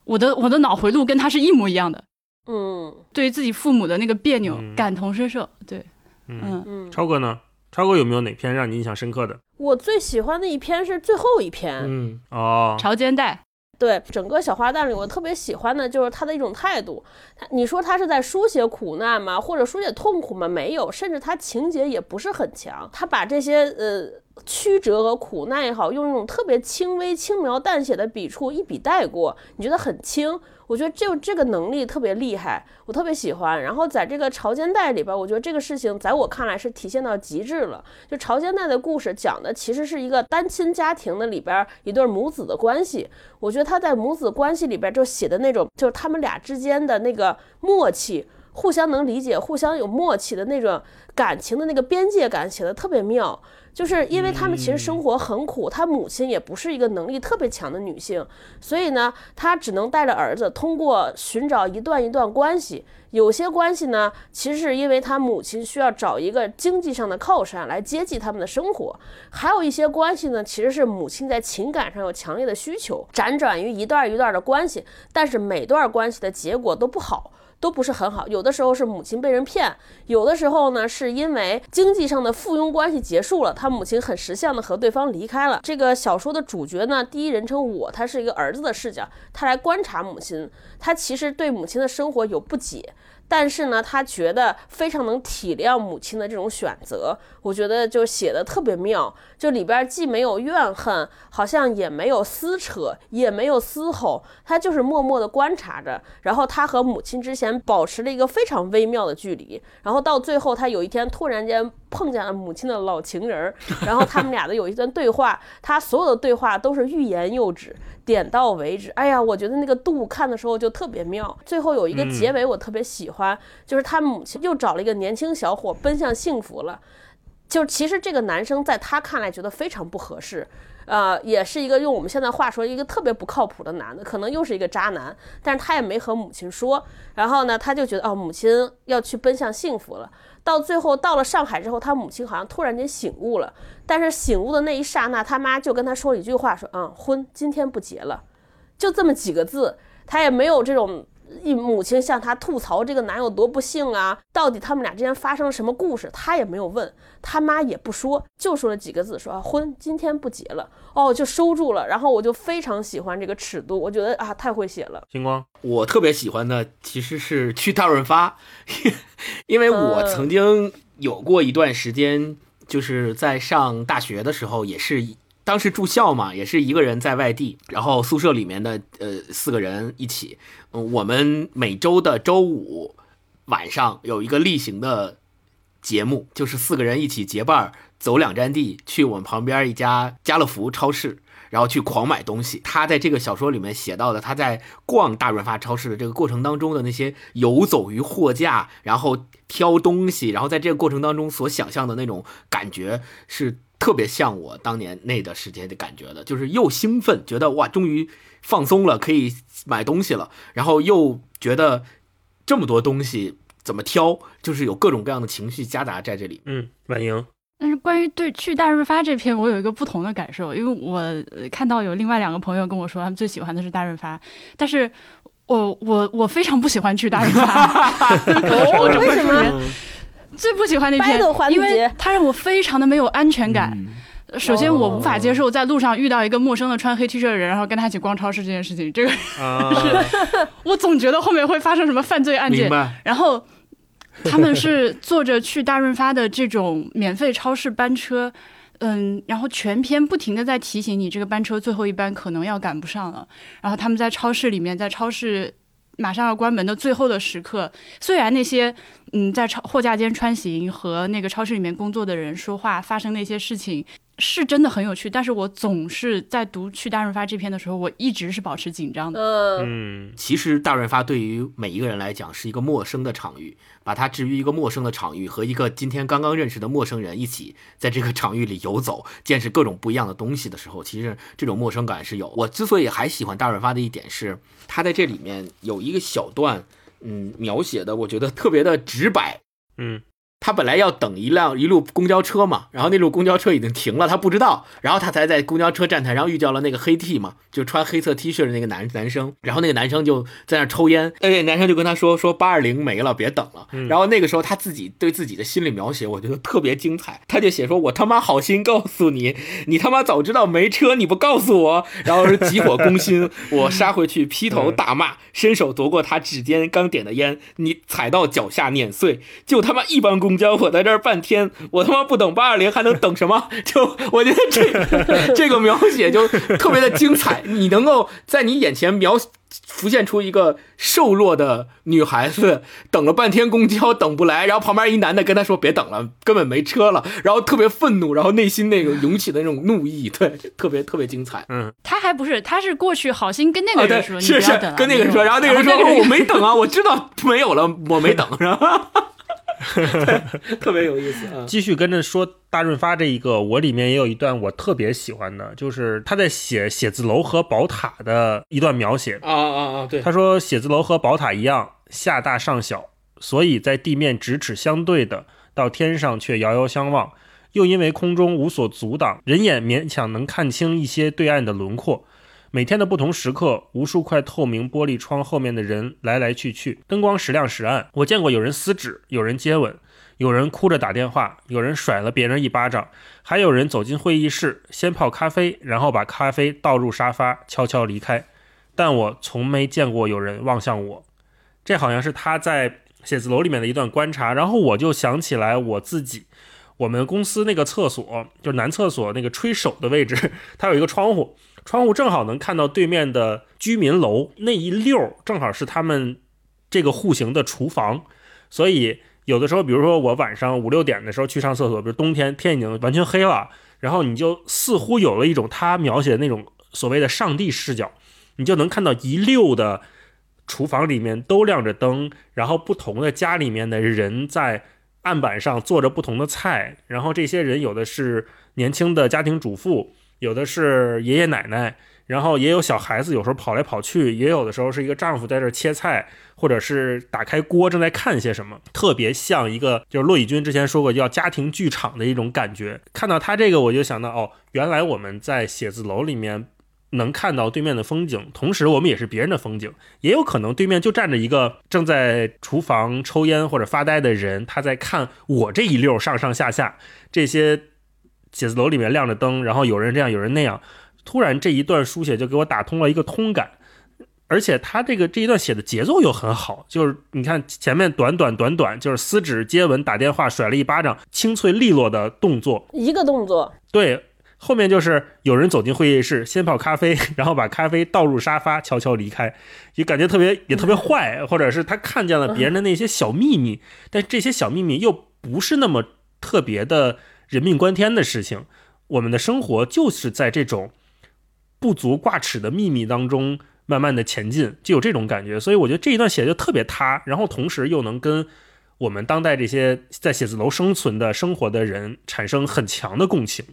E: 我的我的脑回路跟他是一模一样的。
C: 嗯，
E: 对于自己父母的那个别扭，
B: 嗯
E: 感同身受。对，嗯，
C: 嗯，
B: 超哥呢？超哥有没有哪篇让你印象深刻的？
C: 我最喜欢的一篇是最后一篇，
D: 嗯，
B: 哦，
E: 潮肩带，
C: 对整个小花旦里，我特别喜欢的就是他的一种态度。他你说他是在书写苦难吗？或者书写痛苦吗？没有，甚至他情节也不是很强。他把这些呃曲折和苦难也好，用一种特别轻微、轻描淡写的笔触一笔带过，你觉得很轻。我觉得就这个能力特别厉害，我特别喜欢。然后在这个潮间带里边，我觉得这个事情在我看来是体现到极致了。就潮间带的故事讲的其实是一个单亲家庭的里边一对母子的关系。我觉得他在母子关系里边就写的那种，就是他们俩之间的那个默契，互相能理解、互相有默契的那种感情的那个边界感，写的特别妙。就是因为他们其实生活很苦，他母亲也不是一个能力特别强的女性，所以呢，他只能带着儿子通过寻找一段一段关系。有些关系呢，其实是因为他母亲需要找一个经济上的靠山来接济他们的生活；还有一些关系呢，其实是母亲在情感上有强烈的需求，辗转于一段一段的关系，但是每段关系的结果都不好。都不是很好，有的时候是母亲被人骗，有的时候呢是因为经济上的附庸关系结束了，他母亲很识相的和对方离开了。这个小说的主角呢，第一人称我，他是一个儿子的视角，他来观察母亲，他其实对母亲的生活有不解。但是呢，他觉得非常能体谅母亲的这种选择，我觉得就写的特别妙。就里边既没有怨恨，好像也没有撕扯，也没有嘶吼，他就是默默的观察着。然后他和母亲之前保持了一个非常微妙的距离。然后到最后，他有一天突然间碰见了母亲的老情人，<laughs> 然后他们俩的有一段对话，他所有的对话都是欲言又止。点到为止，哎呀，我觉得那个度看的时候就特别妙。最后有一个结尾，我特别喜欢，就是他母亲又找了一个年轻小伙奔向幸福了。就其实这个男生在他看来觉得非常不合适，呃，也是一个用我们现在话说一个特别不靠谱的男的，可能又是一个渣男，但是他也没和母亲说。然后呢，他就觉得哦，母亲要去奔向幸福了。到最后到了上海之后，他母亲好像突然间醒悟了，但是醒悟的那一刹那，他妈就跟他说了一句话，说嗯，婚今天不结了，就这么几个字，他也没有这种。一母亲向他吐槽这个男友多不幸啊，到底他们俩之间发生了什么故事，他也没有问，他妈也不说，就说了几个字，说啊婚今天不结了，哦就收住了。然后我就非常喜欢这个尺度，我觉得啊太会写了。
B: 星光，
D: 我特别喜欢的其实是去大润发，<laughs> 因为我曾经有过一段时间，就是在上大学的时候，也是当时住校嘛，也是一个人在外地，然后宿舍里面的呃四个人一起，嗯，我们每周的周五晚上有一个例行的节目，就是四个人一起结伴儿走两站地，去我们旁边一家家乐福超市。然后去狂买东西。他在这个小说里面写到的，他在逛大润发超市的这个过程当中的那些游走于货架，然后挑东西，然后在这个过程当中所想象的那种感觉，是特别像我当年那段时间的感觉的，就是又兴奋，觉得哇，终于放松了，可以买东西了，然后又觉得这么多东西怎么挑，就是有各种各样的情绪夹杂在这里。
B: 嗯，婉莹，
E: 但是关于对去大润发这篇，我有一个不同的感受，因为我呃看到有另外两个朋友跟我说，他们最喜欢的是大润发，但是我我我非常不喜欢去大润发，
C: 我，<laughs> 为什么？
E: 最不喜欢那篇
C: Battle 环，节
E: 因为它让我非常的没有安全感。
D: 嗯
E: 首先，我无法接受在路上遇到一个陌生的穿黑 T 恤的人，然后跟他一起逛超市这件事情。这个
B: 啊，<laughs>
E: 我总觉得后面会发生什么犯罪案件。然后他们是坐着去大润发的这种免费超市班车，嗯，然后全篇不停的在提醒你这个班车最后一班可能要赶不上了。然后他们在超市里面，在超市马上要关门的最后的时刻，虽然那些嗯在超货架间穿行和那个超市里面工作的人说话发生那些事情。是真的很有趣，但是我总是在读去大润发这篇的时候，我一直是保持紧张的。
C: 嗯，
B: 嗯，
D: 其实大润发对于每一个人来讲是一个陌生的场域，把它置于一个陌生的场域，和一个今天刚刚认识的陌生人一起在这个场域里游走，见识各种不一样的东西的时候，其实这种陌生感是有。我之所以还喜欢大润发的一点是，它在这里面有一个小段，嗯，描写的我觉得特别的直白，
B: 嗯。
D: 他本来要等一辆一路公交车嘛，然后那路公交车已经停了，他不知道，然后他才在公交车站台上遇到了那个黑 T 嘛，就穿黑色 T 恤的那个男男生，然后那个男生就在那抽烟，那个，男生就跟他说说八二零没了，别等了。然后那个时候他自己对自己的心理描写，我觉得特别精彩，他就写说我他妈好心告诉你，你他妈早知道没车你不告诉我，然后是急火攻心，<laughs> 我杀回去劈头大骂，伸手夺过他指尖刚点的烟，你踩到脚下碾碎，就他妈一帮公交，我在这儿半天，我他妈不等八二零还能等什么？<laughs> 就我觉得这 <laughs> 这个描写就特别的精彩，你能够在你眼前描浮现出一个瘦弱的女孩子，等了半天公交等不来，然后旁边一男的跟她说别等了，根本没车了，然后特别愤怒，然后内心那个涌起的那种怒意，对，特别特别精彩。
B: 嗯，
E: 他还不是，他是过去好心跟那个人说，你
D: 是是跟那个人说，然后那个人说、我没等啊，我知道没有了，我没等，是吧？对 <laughs> 特别有意思啊。
B: 继续跟着说大润发这一个，我里面也有一段我特别喜欢的，就是他在写写字楼和宝塔的一段描写。
D: 啊啊啊！对，
B: 他说，写字楼和宝塔一样，下大上小，所以在地面咫尺相对的，到天上却遥遥相望。又因为空中无所阻挡，人眼勉强能看清一些对岸的轮廓。每天的不同时刻，无数块透明玻璃窗后面的人来来去去，灯光时亮时暗。我见过有人撕纸，有人接吻，有人哭着打电话，有人甩了别人一巴掌，还有人走进会议室，先泡咖啡，然后把咖啡倒入沙发，悄悄离开。但我从没见过有人望向我。这好像是他在写字楼里面的一段观察，然后我就想起来我自己，我们公司那个厕所，就男厕所那个吹手的位置，它有一个窗户，窗户正好能看到对面的居民楼那一溜，正好是他们这个户型的厨房，所以有的时候，比如说我晚上五六点的时候去上厕所，比如冬天天已经完全黑了，然后你就似乎有了一种他描写的那种所谓的上帝视角，你就能看到一溜的厨房里面都亮着灯，然后不同的家里面的人在案板上做着不同的菜，然后这些人有的是年轻的家庭主妇，有的是爷爷奶奶，然后也有小孩子，有时候跑来跑去，也有的时候是一个丈夫在这切菜，或者是打开锅正在看些什么，特别像一个就是骆以军之前说过叫家庭剧场的一种感觉。看到他这个，我就想到哦，原来我们在写字楼里面能看到对面的风景，同时我们也是别人的风景，也有可能对面就站着一个正在厨房抽烟或者发呆的人，他在看我这一溜上上下下这些写字楼里面亮着灯，然后有人这样，有人那样，突然这一段书写就给我打通了一个通感。而且他这个这一段写的节奏又很好，就是你看前面短短短短，就是撕纸、接吻、打电话、甩了一巴掌，清脆利落的动作，
C: 一个动作，
B: 对，后面就是有人走进会议室，先泡咖啡，<laughs> 然后把咖啡倒入沙发，悄悄离开，也感觉特别也特别坏，或者是他看见了别人的那些小秘密，但这些小秘密又不是那么特别的人命关天的事情。我们的生活就是在这种不足挂齿的秘密当中慢慢的前进，就有这种感觉。所以我觉得这一段写的就特别塌，然后同时又能跟我们当代这些在写字楼生存的生活的人产生很强的共情。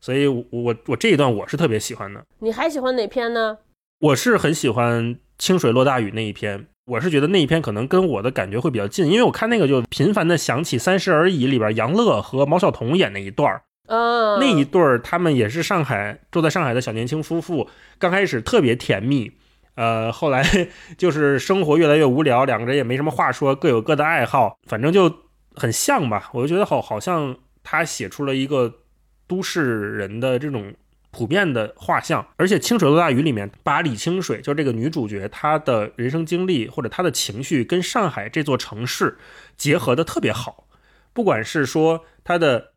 B: 所以我，我我这一段我是特别喜欢的。
C: 你还喜欢哪篇呢？
B: 我是很喜欢清水落大雨那一篇，我是觉得那一篇可能跟我的感觉会比较近，因为我看那个就频繁的想起《三十而已》里边杨乐和毛晓彤演那一段儿，
C: 嗯，
B: 那一对儿他们也是上海住在上海的小年轻夫妇，刚开始特别甜蜜，呃，后来 <laughs> 就是生活越来越无聊，两个人也没什么话说，各有各的爱好，反正就很像吧。我就觉得好，好像他写出了一个都市人的这种普遍的画像，而且《清水落大雨》里面把李清水，就这个女主角，她的人生经历或者她的情绪跟上海这座城市结合的特别好，不管是说她的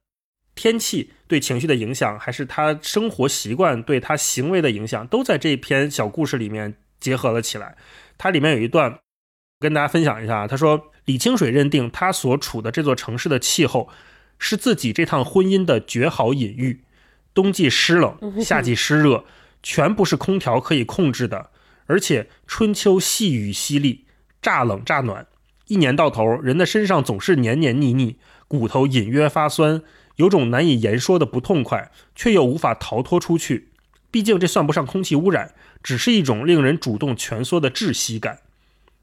B: 天气对情绪的影响，还是她生活习惯对她行为的影响，都在这篇小故事里面结合了起来。它里面有一段跟大家分享一下啊，他说李清水认定他所处的这座城市的气候是自己这趟婚姻的绝好隐喻。冬季湿冷，夏季湿热，全不是空调可以控制的。而且春秋细雨淅沥，乍冷乍暖，一年到头，人的身上总是黏黏腻腻，骨头隐约发酸，有种难以言说的不痛快，却又无法逃脱出去。毕竟这算不上空气污染，只是一种令人主动蜷缩的窒息感。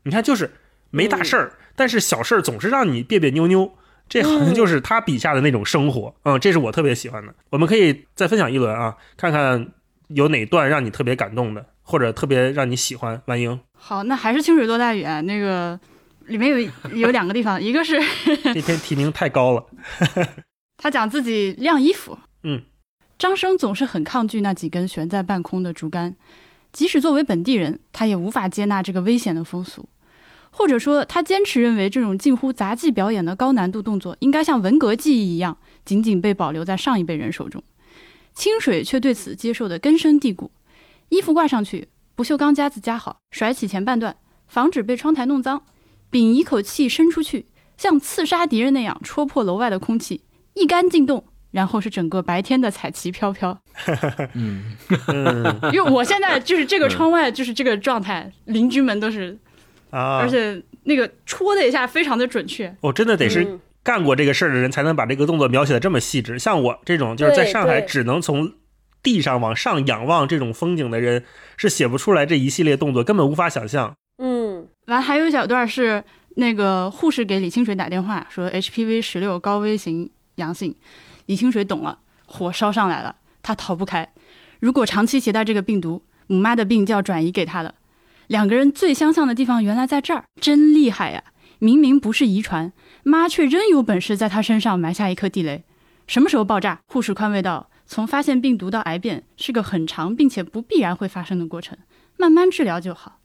B: 你看，就是没大事儿，但是小事儿总是让你别别扭扭。这好像就是他笔下的那种生活，嗯，这是我特别喜欢的。我们可以再分享一轮啊，看看有哪段让你特别感动的，或者特别让你喜欢。万英，
E: 好，那还是清水落大雨啊。那个里面有有两个地方，一个是
B: 这篇提名太高了，<laughs>
E: 他讲自己晾衣服。
B: 嗯，
E: 张生总是很抗拒那几根悬在半空的竹竿，即使作为本地人，他也无法接纳这个危险的风俗。或者说，他坚持认为这种近乎杂技表演的高难度动作，应该像文革记忆一样，仅仅被保留在上一辈人手中。清水却对此接受的根深蒂固。衣服挂上去，不锈钢夹子夹好，甩起前半段，防止被窗台弄脏，屏一口气伸出去，像刺杀敌人那样戳破楼外的空气，一杆进洞，然后是整个白天的彩旗飘飘。<laughs>
D: 嗯，<laughs>
E: 因为我现在就是这个窗外就是这个状态，邻居们都是。
B: 啊！
E: 而且那个戳的一下非常的准确，
B: 哦，真的得是干过这个事儿的人才能把这个动作描写的这么细致。像我这种就是在上海只能从地上往上仰望这种风景的人，是写不出来这一系列动作，根本无法想象。
C: 嗯，
E: 完还有一小段是那个护士给李清水打电话说 HPV 十六高危型阳性，李清水懂了，火烧上来了，他逃不开。如果长期携带这个病毒，母妈的病就要转移给他了。两个人最相像的地方原来在这儿，真厉害呀！明明不是遗传，妈却仍有本事在他身上埋下一颗地雷。什么时候爆炸？护士宽慰道：“从发现病毒到癌变是个很长并且不必然会发生的过程，慢慢治疗就好。”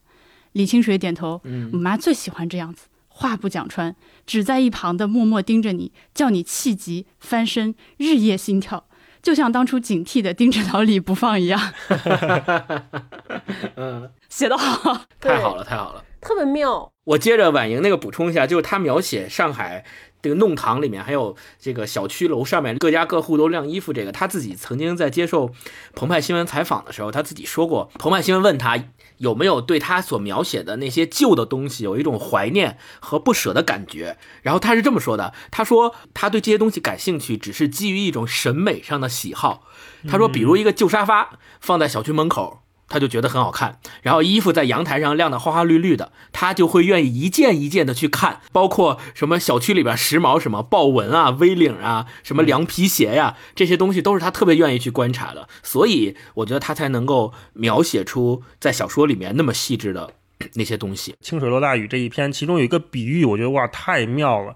E: 李清水点头：“我妈最喜欢这样子，话不讲穿，只在一旁的默默盯着你，叫你气急翻身，日夜心跳。”就像当初警惕的盯着老李不放一样，<laughs>
D: 嗯，
E: 写得好，
D: 太好了，太好了，
C: 特别妙。
D: 我接着婉莹那个补充一下，就是他描写上海。这个弄堂里面还有这个小区楼上面各家各户都晾衣服，这个他自己曾经在接受澎湃新闻采访的时候，他自己说过，澎湃新闻问他有没有对他所描写的那些旧的东西有一种怀念和不舍的感觉，然后他是这么说的，他说他对这些东西感兴趣，只是基于一种审美上的喜好。他说，比如一个旧沙发放在小区门口。他就觉得很好看，然后衣服在阳台上晾得花花绿绿的，他就会愿意一件一件的去看，包括什么小区里边时髦什么豹纹啊、V 领啊、什么凉皮鞋呀，这些东西都是他特别愿意去观察的，所以我觉得他才能够描写出在小说里面那么细致的那些东西。
B: 清水落大雨这一篇，其中有一个比喻，我觉得哇太妙了。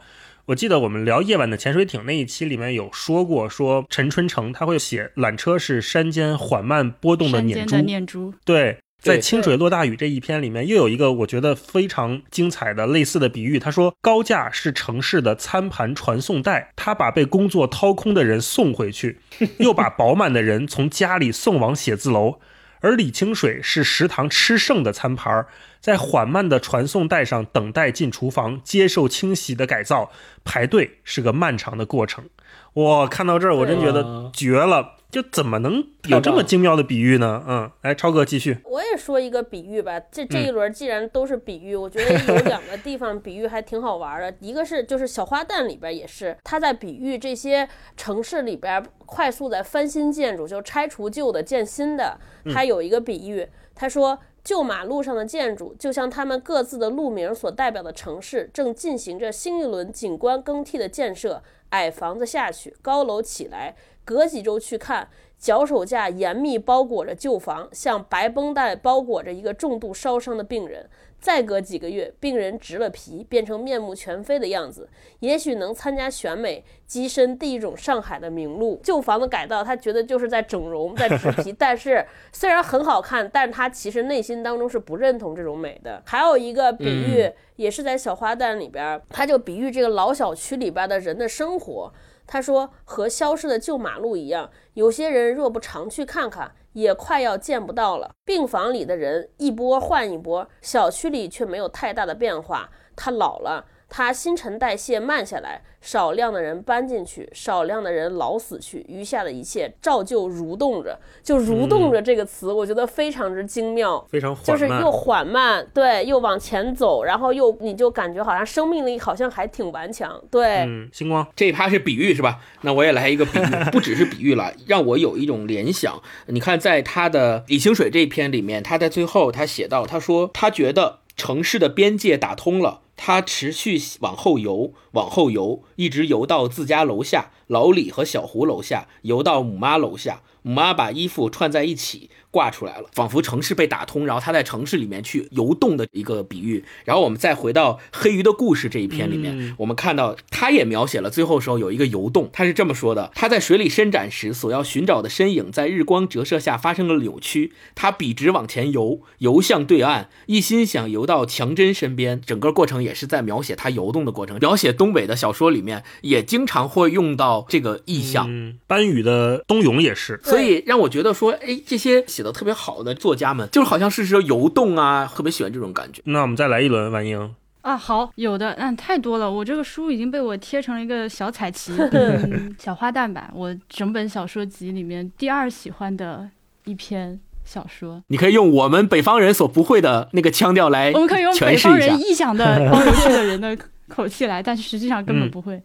B: 我记得我们聊夜晚的潜水艇那一期里面有说过，说陈春成他会写缆车是山间缓慢波动的念珠。
E: 念珠。
B: 对，在清水落大雨这一篇里面又有一个我觉得非常精彩的类似的比喻。他说高架是城市的餐盘传送带，他把被工作掏空的人送回去，又把饱满的人从家里送往写字楼。而李清水是食堂吃剩的餐盘，在缓慢的传送带上等待进厨房接受清洗的改造，排队是个漫长的过程。我看到这儿，我真觉得绝了，就怎么能有这么精妙的比喻呢？嗯，来，超哥继续。
C: 我也说一个比喻吧，这这一轮既然都是比喻，我觉得有两个地方比喻还挺好玩的。<laughs> 一个是就是小花旦里边也是，他在比喻这些城市里边快速在翻新建筑，就拆除旧的建新的。他有一个比喻，他说旧马路上的建筑就像他们各自的路名所代表的城市，正进行着新一轮景观更替的建设。矮房子下去，高楼起来，隔几周去看，脚手架严密包裹着旧房，像白绷带包裹着一个重度烧伤的病人。再隔几个月，病人植了皮，变成面目全非的样子，也许能参加选美，跻身第一种上海的名录。旧房子改造，他觉得就是在整容，在植皮。<laughs> 但是虽然很好看，但是他其实内心当中是不认同这种美的。还有一个比喻，也是在小花旦里边，他就比喻这个老小区里边的人的生活。他说，和消失的旧马路一样，有些人若不常去看看。也快要见不到了。病房里的人一波换一波，小区里却没有太大的变化。他老了。它新陈代谢慢下来，少量的人搬进去，少量的人老死去，余下的一切照旧蠕动着。就蠕动着这个词，我觉得非常之精妙，
B: 非常缓
C: 就是又缓慢，对，又往前走，然后又你就感觉好像生命力好像还挺顽强。对，
B: 嗯，星光
D: 这一趴是比喻是吧？那我也来一个比喻，<laughs> 不只是比喻了，让我有一种联想。你看，在他的李清水这一篇里面，他在最后他写到，他说他觉得城市的边界打通了。他持续往后游，往后游，一直游到自家楼下，老李和小胡楼下，游到母妈楼下。母妈把衣服串在一起挂出来了，仿佛城市被打通，然后他在城市里面去游动的一个比喻。然后我们再回到黑鱼的故事这一篇里面，我们看到他也描写了最后时候有一个游动，他是这么说的：他在水里伸展时所要寻找的身影，在日光折射下发生了扭曲。他笔直往前游，游向对岸，一心想游到强真身边。整个过程也是在描写他游动的过程。描写东北的小说里面也经常会用到这个意象。
B: 嗯，班宇的《冬泳》也是。
D: 所以让我觉得说，哎，这些写的特别好的作家们，就是好像是说游动啊，特别喜欢这种感觉。
B: 那我们再来一轮，婉英。
E: 啊，好，有的，嗯，太多了。我这个书已经被我贴成了一个小彩旗，<laughs> 嗯、小花旦吧。我整本小说集里面第二喜欢的一篇小说。
D: 你可以用我们北方人所不会的那个腔调来，
E: 我们可以用北方人臆想的 <laughs> 包邮去的人的口气来，但是实际上根本不会。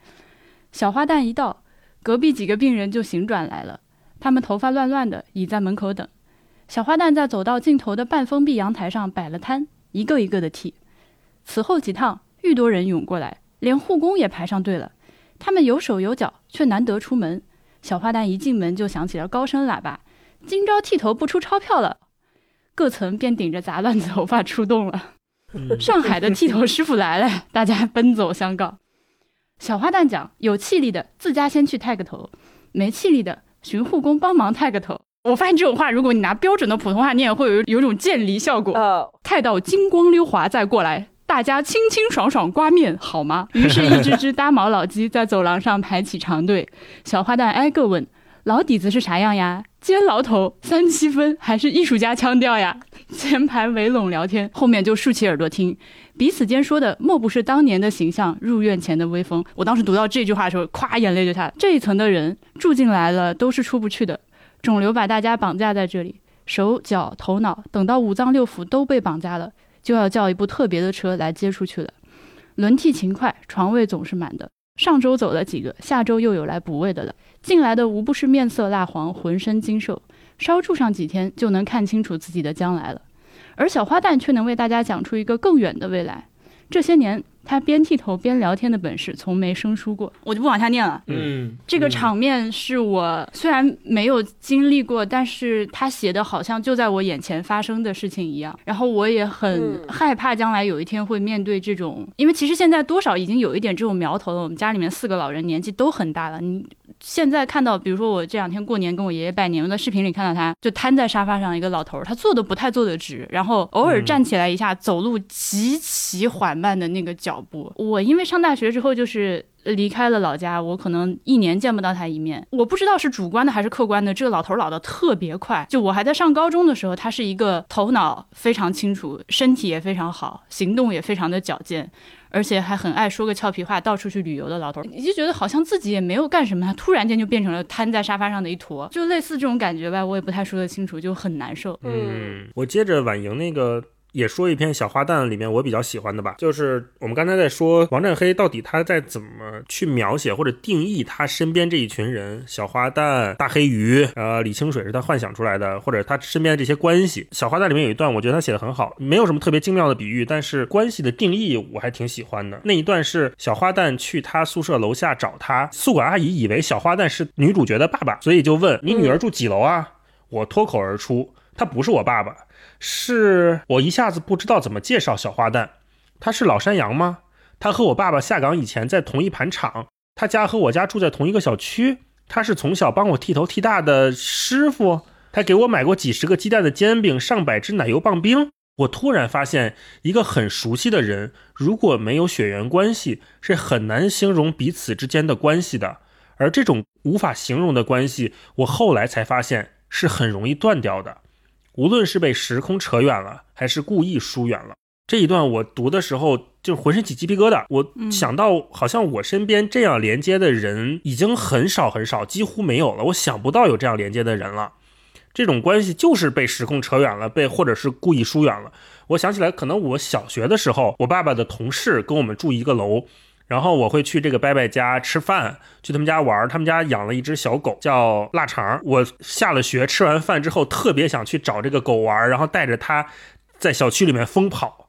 E: 小花旦一到，隔壁几个病人就醒转来了。他们头发乱乱的，倚在门口等。小花旦在走到尽头的半封闭阳台上摆了摊，一个一个的替。此后几趟，愈多人涌过来，连护工也排上队了。他们有手有脚，却难得出门。小花旦一进门就响起了高声喇叭：“今朝剃头不出钞票了！”各层便顶着杂乱的头发出动了。上海的剃头师傅来了，大家奔走相告。小花旦讲：“有气力的自家先去剃个头，没气力的。”寻护工帮忙剃个头，我发现这种话，如果你拿标准的普通话念，会有有种渐离效果。
C: 呃，
E: 太到金光溜滑再过来，大家清清爽爽刮面好吗？于是，一只只搭毛老鸡在走廊上排起长队。小花旦挨个问：“老底子是啥样呀？尖牢头、三七分，还是艺术家腔调呀？”前排围拢聊天，后面就竖起耳朵听，彼此间说的莫不是当年的形象、入院前的威风。我当时读到这句话的时候，咵，眼泪就下来。这一层的人住进来了，都是出不去的。肿瘤把大家绑架在这里，手脚头脑，等到五脏六腑都被绑架了，就要叫一部特别的车来接出去了。轮替勤快，床位总是满的。上周走了几个，下周又有来补位的了。进来的无不是面色蜡黄，浑身精瘦。稍住上几天，就能看清楚自己的将来了。而小花旦却能为大家讲出一个更远的未来。这些年，他边剃头边聊天的本事从没生疏过。我就不往下念了。
D: 嗯，
E: 这个场面是我虽然没有经历过，但是他写的好像就在我眼前发生的事情一样。然后我也很害怕将来有一天会面对这种，因为其实现在多少已经有一点这种苗头了。我们家里面四个老人年纪都很大了，你现在看到，比如说我这两天过年跟我爷爷拜年，我在视频里看到他就瘫在沙发上，一个老头儿，他坐的不太坐得直，然后偶尔站起来一下，走路极其缓慢的那个脚步。我因为上大学之后就是离开了老家，我可能一年见不到他一面。我不知道是主观的还是客观的，这个老头儿老的特别快。就我还在上高中的时候，他是一个头脑非常清楚，身体也非常好，行动也非常的矫健。而且还很爱说个俏皮话，到处去旅游的老头，你就觉得好像自己也没有干什么，他突然间就变成了瘫在沙发上的一坨，就类似这种感觉吧，我也不太说得清楚，就很难受。
B: 嗯，我接着婉莹那个。也说一篇小花旦里面我比较喜欢的吧，就是我们刚才在说王占黑到底他在怎么去描写或者定义他身边这一群人，小花旦、大黑鱼，呃，李清水是他幻想出来的，或者他身边的这些关系。小花旦里面有一段，我觉得他写的很好，没有什么特别精妙的比喻，但是关系的定义我还挺喜欢的。那一段是小花旦去他宿舍楼下找他，宿管阿姨以为小花旦是女主角的爸爸，所以就问你女儿住几楼啊？我脱口而出，他不是我爸爸。是我一下子不知道怎么介绍小花旦，他是老山羊吗？他和我爸爸下岗以前在同一盘厂，他家和我家住在同一个小区。他是从小帮我剃头剃大的师傅，他给我买过几十个鸡蛋的煎饼，上百只奶油棒冰。我突然发现，一个很熟悉的人，如果没有血缘关系，是很难形容彼此之间的关系的。而这种无法形容的关系，我后来才发现是很容易断掉的。无论是被时空扯远了，还是故意疏远了，这一段我读的时候就浑身起鸡皮疙瘩。我想到，好像我身边这样连接的人已经很少很少，几乎没有了。我想不到有这样连接的人了。这种关系就是被时空扯远了，被或者是故意疏远了。我想起来，可能我小学的时候，我爸爸的同事跟我们住一个楼。然后我会去这个伯伯家吃饭，去他们家玩。他们家养了一只小狗，叫腊肠。我下了学吃完饭之后，特别想去找这个狗玩，然后带着它在小区里面疯跑，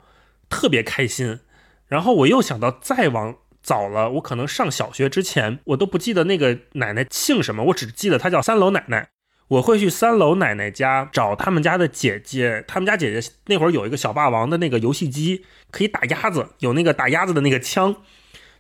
B: 特别开心。然后我又想到再往早了，我可能上小学之前，我都不记得那个奶奶姓什么，我只记得她叫三楼奶奶。我会去三楼奶奶家找他们家的姐姐，他们家姐姐那会儿有一个小霸王的那个游戏机，可以打鸭子，有那个打鸭子的那个枪，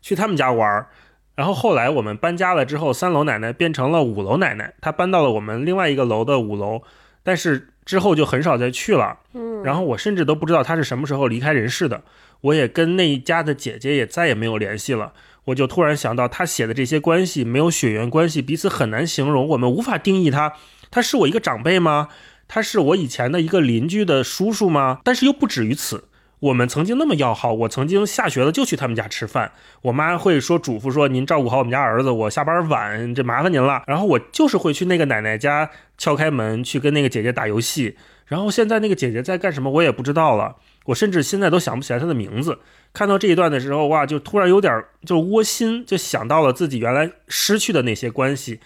B: 去他们家玩儿。然后后来我们搬家了之后，三楼奶奶变成了五楼奶奶，她搬到了我们另外一个楼的五楼，但是之后就很少再去了。
C: 嗯，
B: 然后我甚至都不知道她是什么时候离开人世的，我也跟那一家的姐姐也再也没有联系了。我就突然想到，她写的这些关系没有血缘关系，彼此很难形容，我们无法定义她。他是我一个长辈吗？她是我以前的一个邻居的叔叔吗？但是又不止于此。我们曾经那么要好，我曾经下学了就去他们家吃饭。我妈会说嘱咐说：“您照顾好我们家儿子，我下班晚，这麻烦您了。”然后我就是会去那个奶奶家敲开门，去跟那个姐姐打游戏。然后现在那个姐姐在干什么，我也不知道了。我甚至现在都想不起来她的名字。看到这一段的时候，哇，就突然有点就窝心，就想到了自己原来失去的那些关系。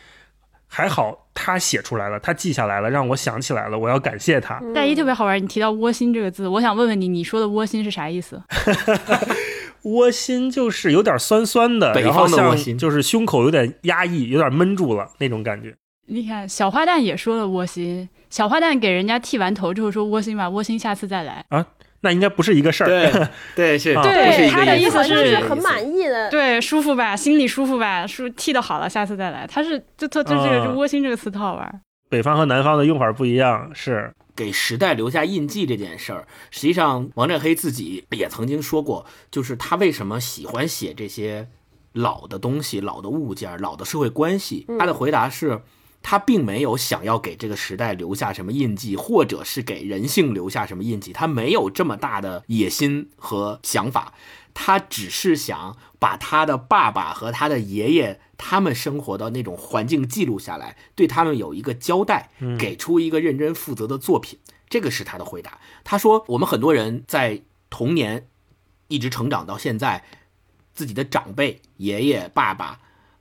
B: 还好他写出来了，他记下来了，让我想起来了，我要感谢他。
E: 大一特别好玩，你提到窝心这个字，我想问问你，你说的窝心是啥意思？<laughs>
B: 窝心就是有点酸酸的，
D: 北
B: 然后像
D: 方的窝心
B: 就是胸口有点压抑，有点闷住了那种感觉。
E: 你看小花旦也说了窝心，小花旦给人家剃完头之后说窝心吧，窝心下次再来。
B: 那应该不是一个事儿。
D: 对 <laughs> 对是，
B: 啊
E: 对
D: 是
E: 他的意思是
C: 是很满意的。
E: 对，舒服吧，心里舒服吧，舒剃的好了，下次再来。他是就他就这个
B: 啊
E: 就窝心这个词特好玩。
B: 北方和南方的用法不一样，是
D: 给时代留下印记这件事儿，实际上王占黑自己也曾经说过，就是他为什么喜欢写这些老的东西、老的物件、老的社会关系。他的回答是，他并没有想要给这个时代留下什么印记，或者是给人性留下什么印记，他没有这么大的野心和想法。他只是想把他的爸爸和他的爷爷他们生活的那种环境记录下来，对他们有一个交代，给出一个认真负责的作品。这个是他的回答。他说，我们很多人在童年一直成长到现在，自己的长辈、爷爷、爸爸、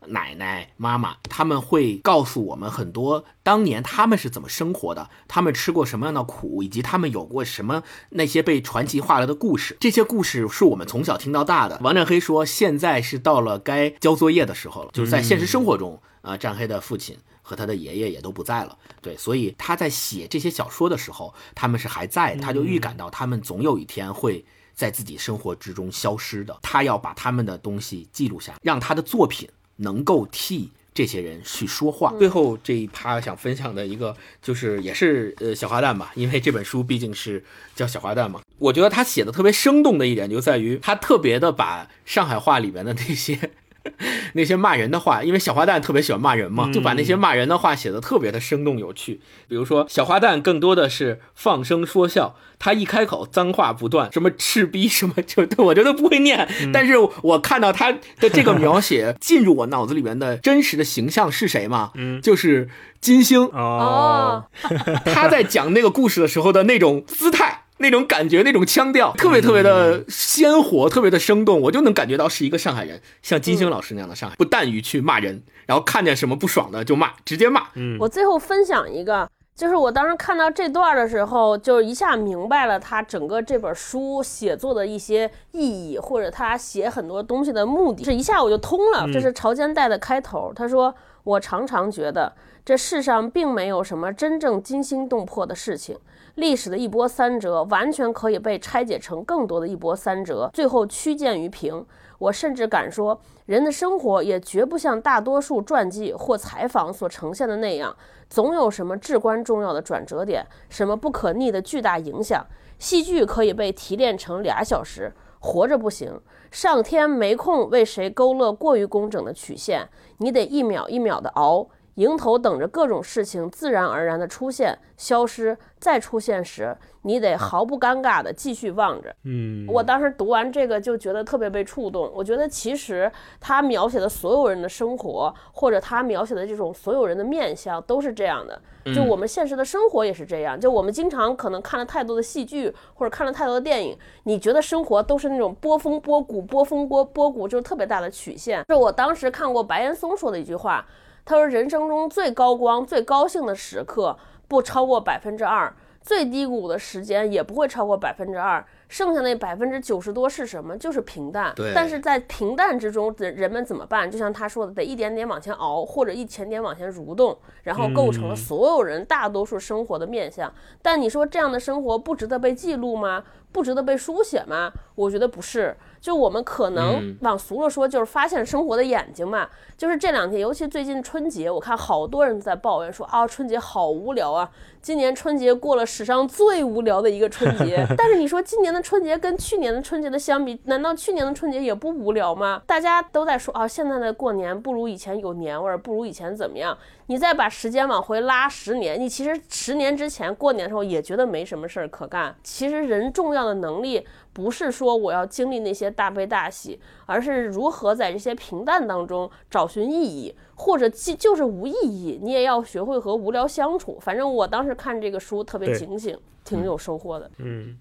D: 奶奶、妈妈，他们会告诉我们很多当年他们是怎么生活的，他们吃过什么样的苦，以及他们有过什么那些被传奇化了的故事。这些故事是我们从小听到大的。王占黑说，现在是到了该交作业的时候了，就是在现实生活中啊，占黑的父亲。和他的爷爷也都不在了，对，所以他在写这些小说的时候，他们是还在的，他就预感到他们总有一天会在自己生活之中消失的。他要把他们的东西记录下，让他的作品能够替这些人去说话。最后这一趴想分享的一个，就是也是呃小花旦吧，因为这本书毕竟是叫小花旦嘛。我觉得他写的特别生动的一点就在于，他特别的把上海话里面的那些。<laughs> 那些骂人的话，因为小花旦特别喜欢骂人嘛，就把那些骂人的话写的特别的生动有趣。比如说，小花旦更多的是放声说笑，他一开口脏话不断，什么赤逼什么，<laughs> 就我觉得不会念，但是我看到他的这个描写进入我脑子里面的真实的形象是谁嘛？
B: 嗯
D: 就是金星，
B: 哦，<laughs>
D: 他在讲那个故事的时候的那种姿态。那种感觉，那种腔调，特别特别的鲜活，特别的生动，我就能感觉到是一个上海人，像金星老师那样的上海，不惮于去骂人，然后看见什么不爽的就骂，直接骂。
B: 嗯
C: 我最后分享一个，就是我当时看到这段的时候，就一下明白了他整个这本书写作的一些意义，或者他写很多东西的目的，是一下我就通了。这是《朝间带》的开头，他说：“我常常觉得这世上并没有什么真正惊心动魄的事情。”历史的一波三折，完全可以被拆解成更多的一波三折，最后趋近于平。我甚至敢说，人的生活也绝不像大多数传记或采访所呈现的那样，总有什么至关重要的转折点，什么不可逆的巨大影响。戏剧可以被提炼成俩小时，活着不行。上天没空为谁勾勒过于工整的曲线，你得一秒一秒的熬。迎头等着各种事情自然而然的出现、消失，再出现时，你得毫不尴尬的继续望着。
B: 嗯，
C: 我当时读完这个就觉得特别被触动。我觉得其实他描写的所有人的生活，或者他描写的这种所有人的面相，都是这样的。就我们现实的生活也是这样。就我们经常可能看了太多的戏剧，或者看了太多的电影，你觉得生活都是那种波峰波谷、波峰波波谷，就是特别大的曲线。就我当时看过白岩松说的一句话。他说：“人生中最高光、最高兴的时刻不超过百分之二，最低谷的时间也不会超过百分之二。剩下那百分之九十多是什么？就是平淡。
D: 对
C: 但是在平淡之中，人人们怎么办？就像他说的，得一点点往前熬，或者一点点往前蠕动，然后构成了
B: 嗯
C: 所有人大多数生活的面相。但你说这样的生活不值得被记录吗？不值得被书写吗？我觉得不是。就我们可能
D: 嗯
C: 往俗了说，就是发现生活的眼睛嘛。就是这两天，尤其最近春节，我看好多人在抱怨说啊，春节好无聊啊。今年春节过了史上最无聊的一个春节，<laughs> 但是你说今年的春节跟去年的春节的相比，难道去年的春节也不无聊吗？大家都在说啊，现在的过年不如以前有年味儿，不如以前怎么样？你再把时间往回拉十年，你其实十年之前过年的时候也觉得没什么事儿可干。其实人重要的能力不是说我要经历那些大悲大喜，而是如何在这些平淡当中找寻意义，或者即就是无意义，你也要学会和无聊相处。反正我当时看这个书特别警醒，挺有收获的。
B: 嗯，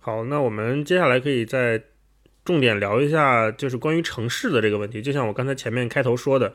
B: 好，那我们接下来可以再重点聊一下，就是关于城市的这个问题。就像我刚才前面开头说的，《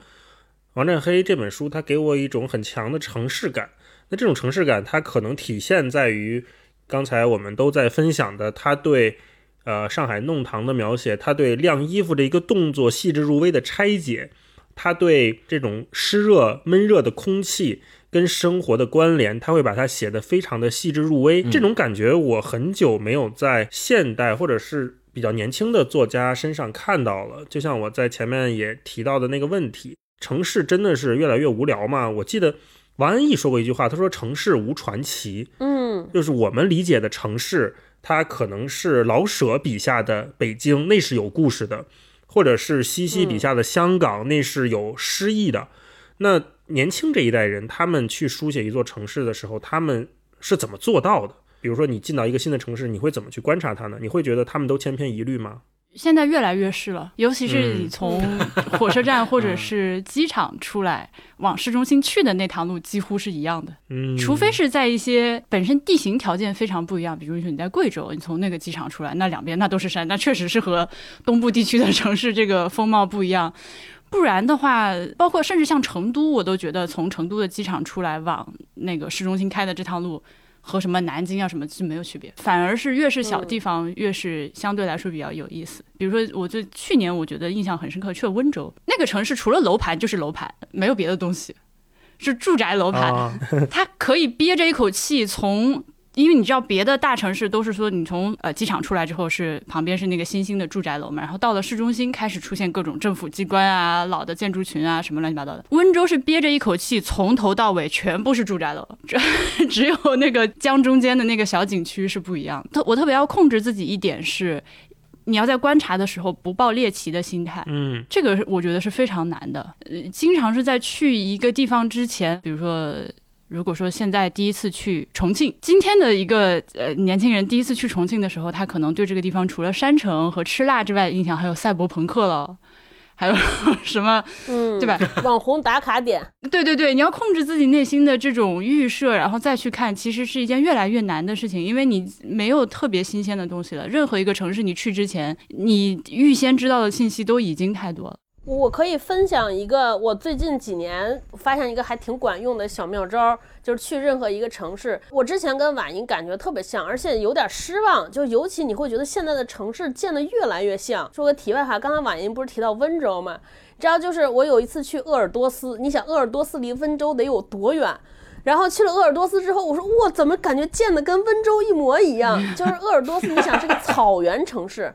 B: 王占黑》这本书，它给我一种很强的城市感。那这种城市感，它可能体现在于刚才我们都在分享的，他对呃上海弄堂的描写，他对晾衣服的一个动作细致入微的拆解，他对这种湿热闷热的空气。跟生活的关联，他会把它写得非常的细致入微。这种感觉我很久没有在现代或者是比较年轻的作家身上看到了。就像我在前面也提到的那个问题，城市真的是越来越无聊吗？我记得王安忆说过一句话，他说城市无传奇，
C: 嗯
B: 就是我们理解的城市，它可能是老舍笔下的北京，那是有故事的，或者是西西笔下的香港，那是有诗意的。那年轻这一代人，他们去书写一座城市的时候，他们是怎么做到的？比如说，你进到一个新的城市，你会怎么去观察它呢？你会觉得他们都千篇一律吗？
E: 现在越来越是了，尤其是你
B: 嗯
E: 从火车站 <laughs> 或者是机场出来往市中心去的那条路，几乎是一样的。
B: 嗯，
E: 除非是在一些本身地形条件非常不一样，比如说你在贵州，你从那个机场出来，那两边那都是山，那确实是和东部地区的城市这个风貌不一样。不然的话，包括甚至像成都，我都觉得从成都的机场出来往那个市中心开的这趟路，和什么南京啊什么就没有区别，反而是越是小地方，越是相对来说比较有意思。比如说，我就去年我觉得印象很深刻，去了温州那个城市，除了楼盘就是楼盘，没有别的东西，是住宅楼盘。
B: 啊，<laughs>
E: 它可以憋着一口气从。因为你知道，别的大城市都是说，你从呃机场出来之后是旁边是那个新兴的住宅楼嘛，然后到了市中心开始出现各种政府机关啊、老的建筑群啊什么乱七八糟的。温州是憋着一口气，从头到尾全部是住宅楼，只 <laughs> 只有那个江中间的那个小景区是不一样的。特我特别要控制自己一点是，你要在观察的时候不抱猎奇的心态。
B: 嗯
E: 这个是我觉得是非常难的。呃，经常是在去一个地方之前，比如说。如果说现在第一次去重庆，今天的一个呃年轻人第一次去重庆的时候，他可能对这个地方除了山城和吃辣之外的，印象还有赛博朋克了，<laughs> 还有什么
C: 嗯，
E: 对吧？
C: 网红打卡点，
E: 对对对，你要控制自己内心的这种预设，然后再去看，其实是一件越来越难的事情，因为你没有特别新鲜的东西了。任何一个城市你去之前，你预先知道的信息都已经太多了。
C: 我可以分享一个我最近几年发现一个还挺管用的小妙招，就是去任何一个城市，我之前跟婉莹感觉特别像，而且有点失望，就尤其你会觉得现在的城市建得越来越像。说个题外话，刚才婉莹不是提到温州吗？你知道，就是我有一次去鄂尔多斯，你想鄂尔多斯离温州得有多远？然后去了鄂尔多斯之后，我说哇，怎么感觉建的跟温州一模一样？就是鄂尔多斯，你想是个草原城市，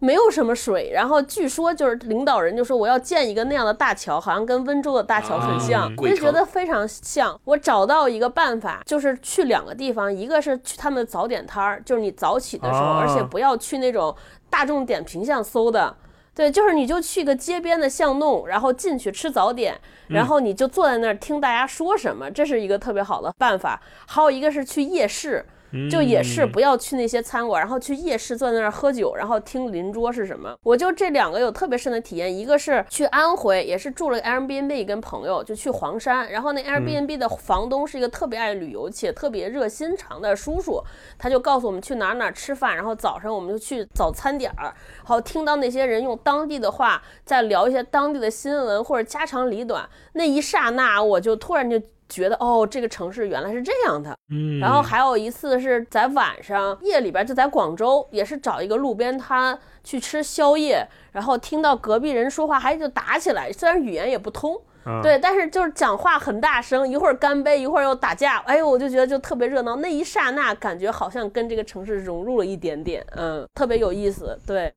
C: 没有什么水，然后据说就是领导人就说我要建一个那样的大桥，好像跟温州的大桥很像，
D: 啊
C: 我就觉得非常像。我找到一个办法，就是去两个地方，一个是去他们的早点摊儿，就是你早起的时候，
B: 啊
C: 而且不要去那种大众点评上搜的。对，就是你就去个街边的巷弄，然后进去吃早点，然后你就坐在那儿听大家说什么，这是一个特别好的办法。还有一个是去夜市，就也是
B: 嗯
C: 不要去那些餐馆，然后去夜市坐在那儿喝酒，然后听邻桌是什么。我就这两个有特别深的体验，一个是去安徽，也是住了 Airbnb 跟朋友，就去黄山，然后那 Airbnb 的房东是一个特别爱旅游且特别热心肠的叔叔，他就告诉我们去哪儿哪儿吃饭，然后早上我们就去早餐点儿，好听到那些人用当地的话在聊一些当地的新闻或者家长里短，那一刹那我就突然就觉得哦，这个城市原来是这样的。
B: 嗯，
C: 然后还有一次是在晚上夜里边，就在广州，也是找一个路边摊去吃宵夜，然后听到隔壁人说话，还就打起来，虽然语言也不通。
B: 啊
C: 对，但是就是讲话很大声，一会儿干杯，一会儿又打架，哎呦，我就觉得就特别热闹。那一刹那，感觉好像跟这个城市融入了一点点，嗯，特别有意思。对，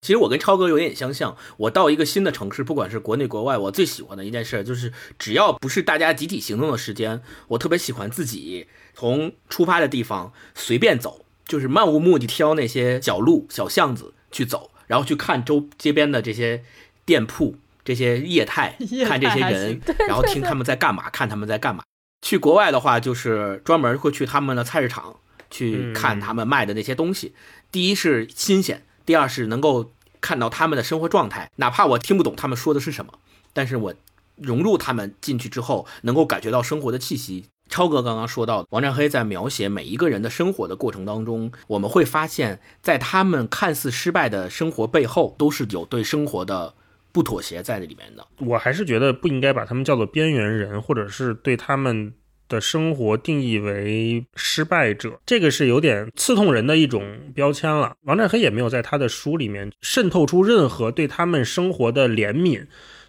D: 其实我跟超哥有点相像，我到一个新的城市，不管是国内国外，我最喜欢的一件事就是，只要不是大家集体行动的时间，我特别喜欢自己从出发的地方随便走，就是漫无目的挑那些小路、小巷子去走，然后去看周街边的这些店铺、这些业态，<laughs>
E: 业态
D: 看这些人，然后听他们在干嘛，看他们在干嘛。去国外的话，就是专门会去他们的菜市场去看他们卖的那些东西。第一是新鲜，第二是能够看到他们的生活状态，哪怕我听不懂他们说的是什么，但是我融入他们进去之后，能够感觉到生活的气息。超哥刚刚说到，王占黑在描写每一个人的生活的过程当中，我们会发现，在他们看似失败的生活背后，都是有对生活的不妥协在里面的。
B: 我还是觉得不应该把他们叫做边缘人，或者是对他们的生活定义为失败者，这个是有点刺痛人的一种标签了。王占黑也没有在他的书里面渗透出任何对他们生活的怜悯，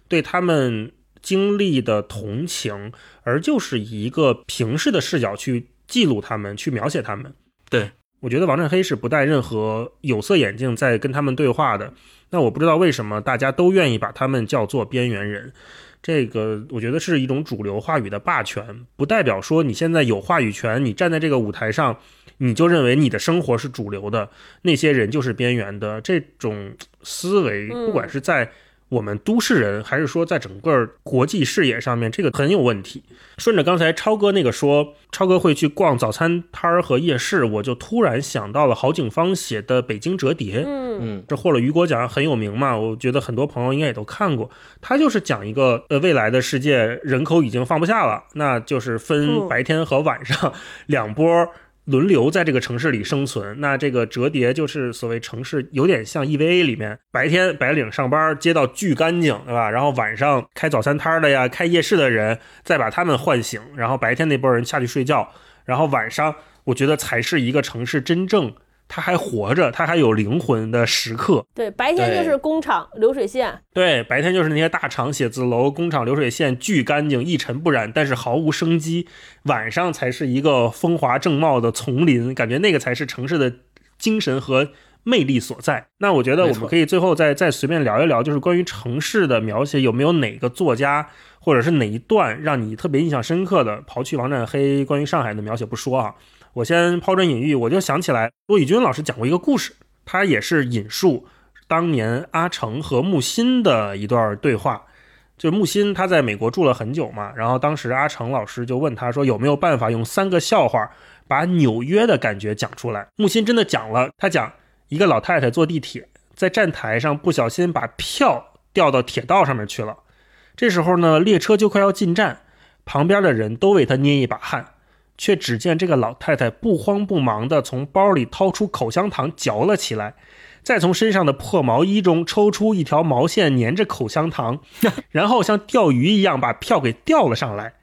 B: 对他们经历的同情，而就是以一个平视的视角去记录他们，去描写他们。
D: 对，
B: 我觉得王占黑是不戴任何有色眼镜在跟他们对话的。那我不知道为什么大家都愿意把他们叫做边缘人，这个我觉得是一种主流话语的霸权，不代表说你现在有话语权，你站在这个舞台上，你就认为你的生活是主流的，那些人就是边缘的。这种思维，
C: 嗯
B: 不管是在我们都市人，还是说在整个国际视野上面，这个很有问题。顺着刚才超哥那个说，超哥会去逛早餐摊儿和夜市，我就突然想到了郝景芳写的《北京折叠》。
C: 嗯
D: 嗯，
B: 这获了雨果奖很有名嘛，我觉得很多朋友应该也都看过。他就是讲一个呃未来的世界，人口已经放不下了，那就是分
C: 嗯
B: 白天和晚上两波轮流在这个城市里生存。那这个折叠就是所谓城市有点像 EVA 里面，白天白领上班，街道巨干净，对吧？然后晚上开早餐摊的呀，开夜市的人再把他们唤醒，然后白天那波人下去睡觉，然后晚上我觉得才是一个城市真正。它还活着，他还有灵魂的时刻。
C: 对，白天就是工厂流水线，
B: 对，白天就是那些大厂、写字楼、工厂流水线巨干净、一尘不染，但是毫无生机。晚上才是一个风华正茂的丛林，感觉那个才是城市的精神和魅力所在。那我觉得我们可以最后再再随便聊一聊，就是关于城市的描写，有没有哪个作家或者是哪一段让你特别印象深刻的？刨去王占黑关于上海的描写不说啊，我先抛砖引玉，我就想起来骆以军老师讲过一个故事，他也是引述当年阿成和木心的一段对话。就木心他在美国住了很久嘛，然后当时阿成老师就问他说有没有办法用三个笑话把纽约的感觉讲出来。木心真的讲了，他讲一个老太太坐地铁，在站台上不小心把票掉到铁道上面去了，这时候呢列车就快要进站，旁边的人都为他捏一把汗。却只见这个老太太不慌不忙地从包里掏出口香糖嚼了起来，再从身上的破毛衣中抽出一条毛线粘着口香糖，<laughs> 然后像钓鱼一样把票给钓了上来。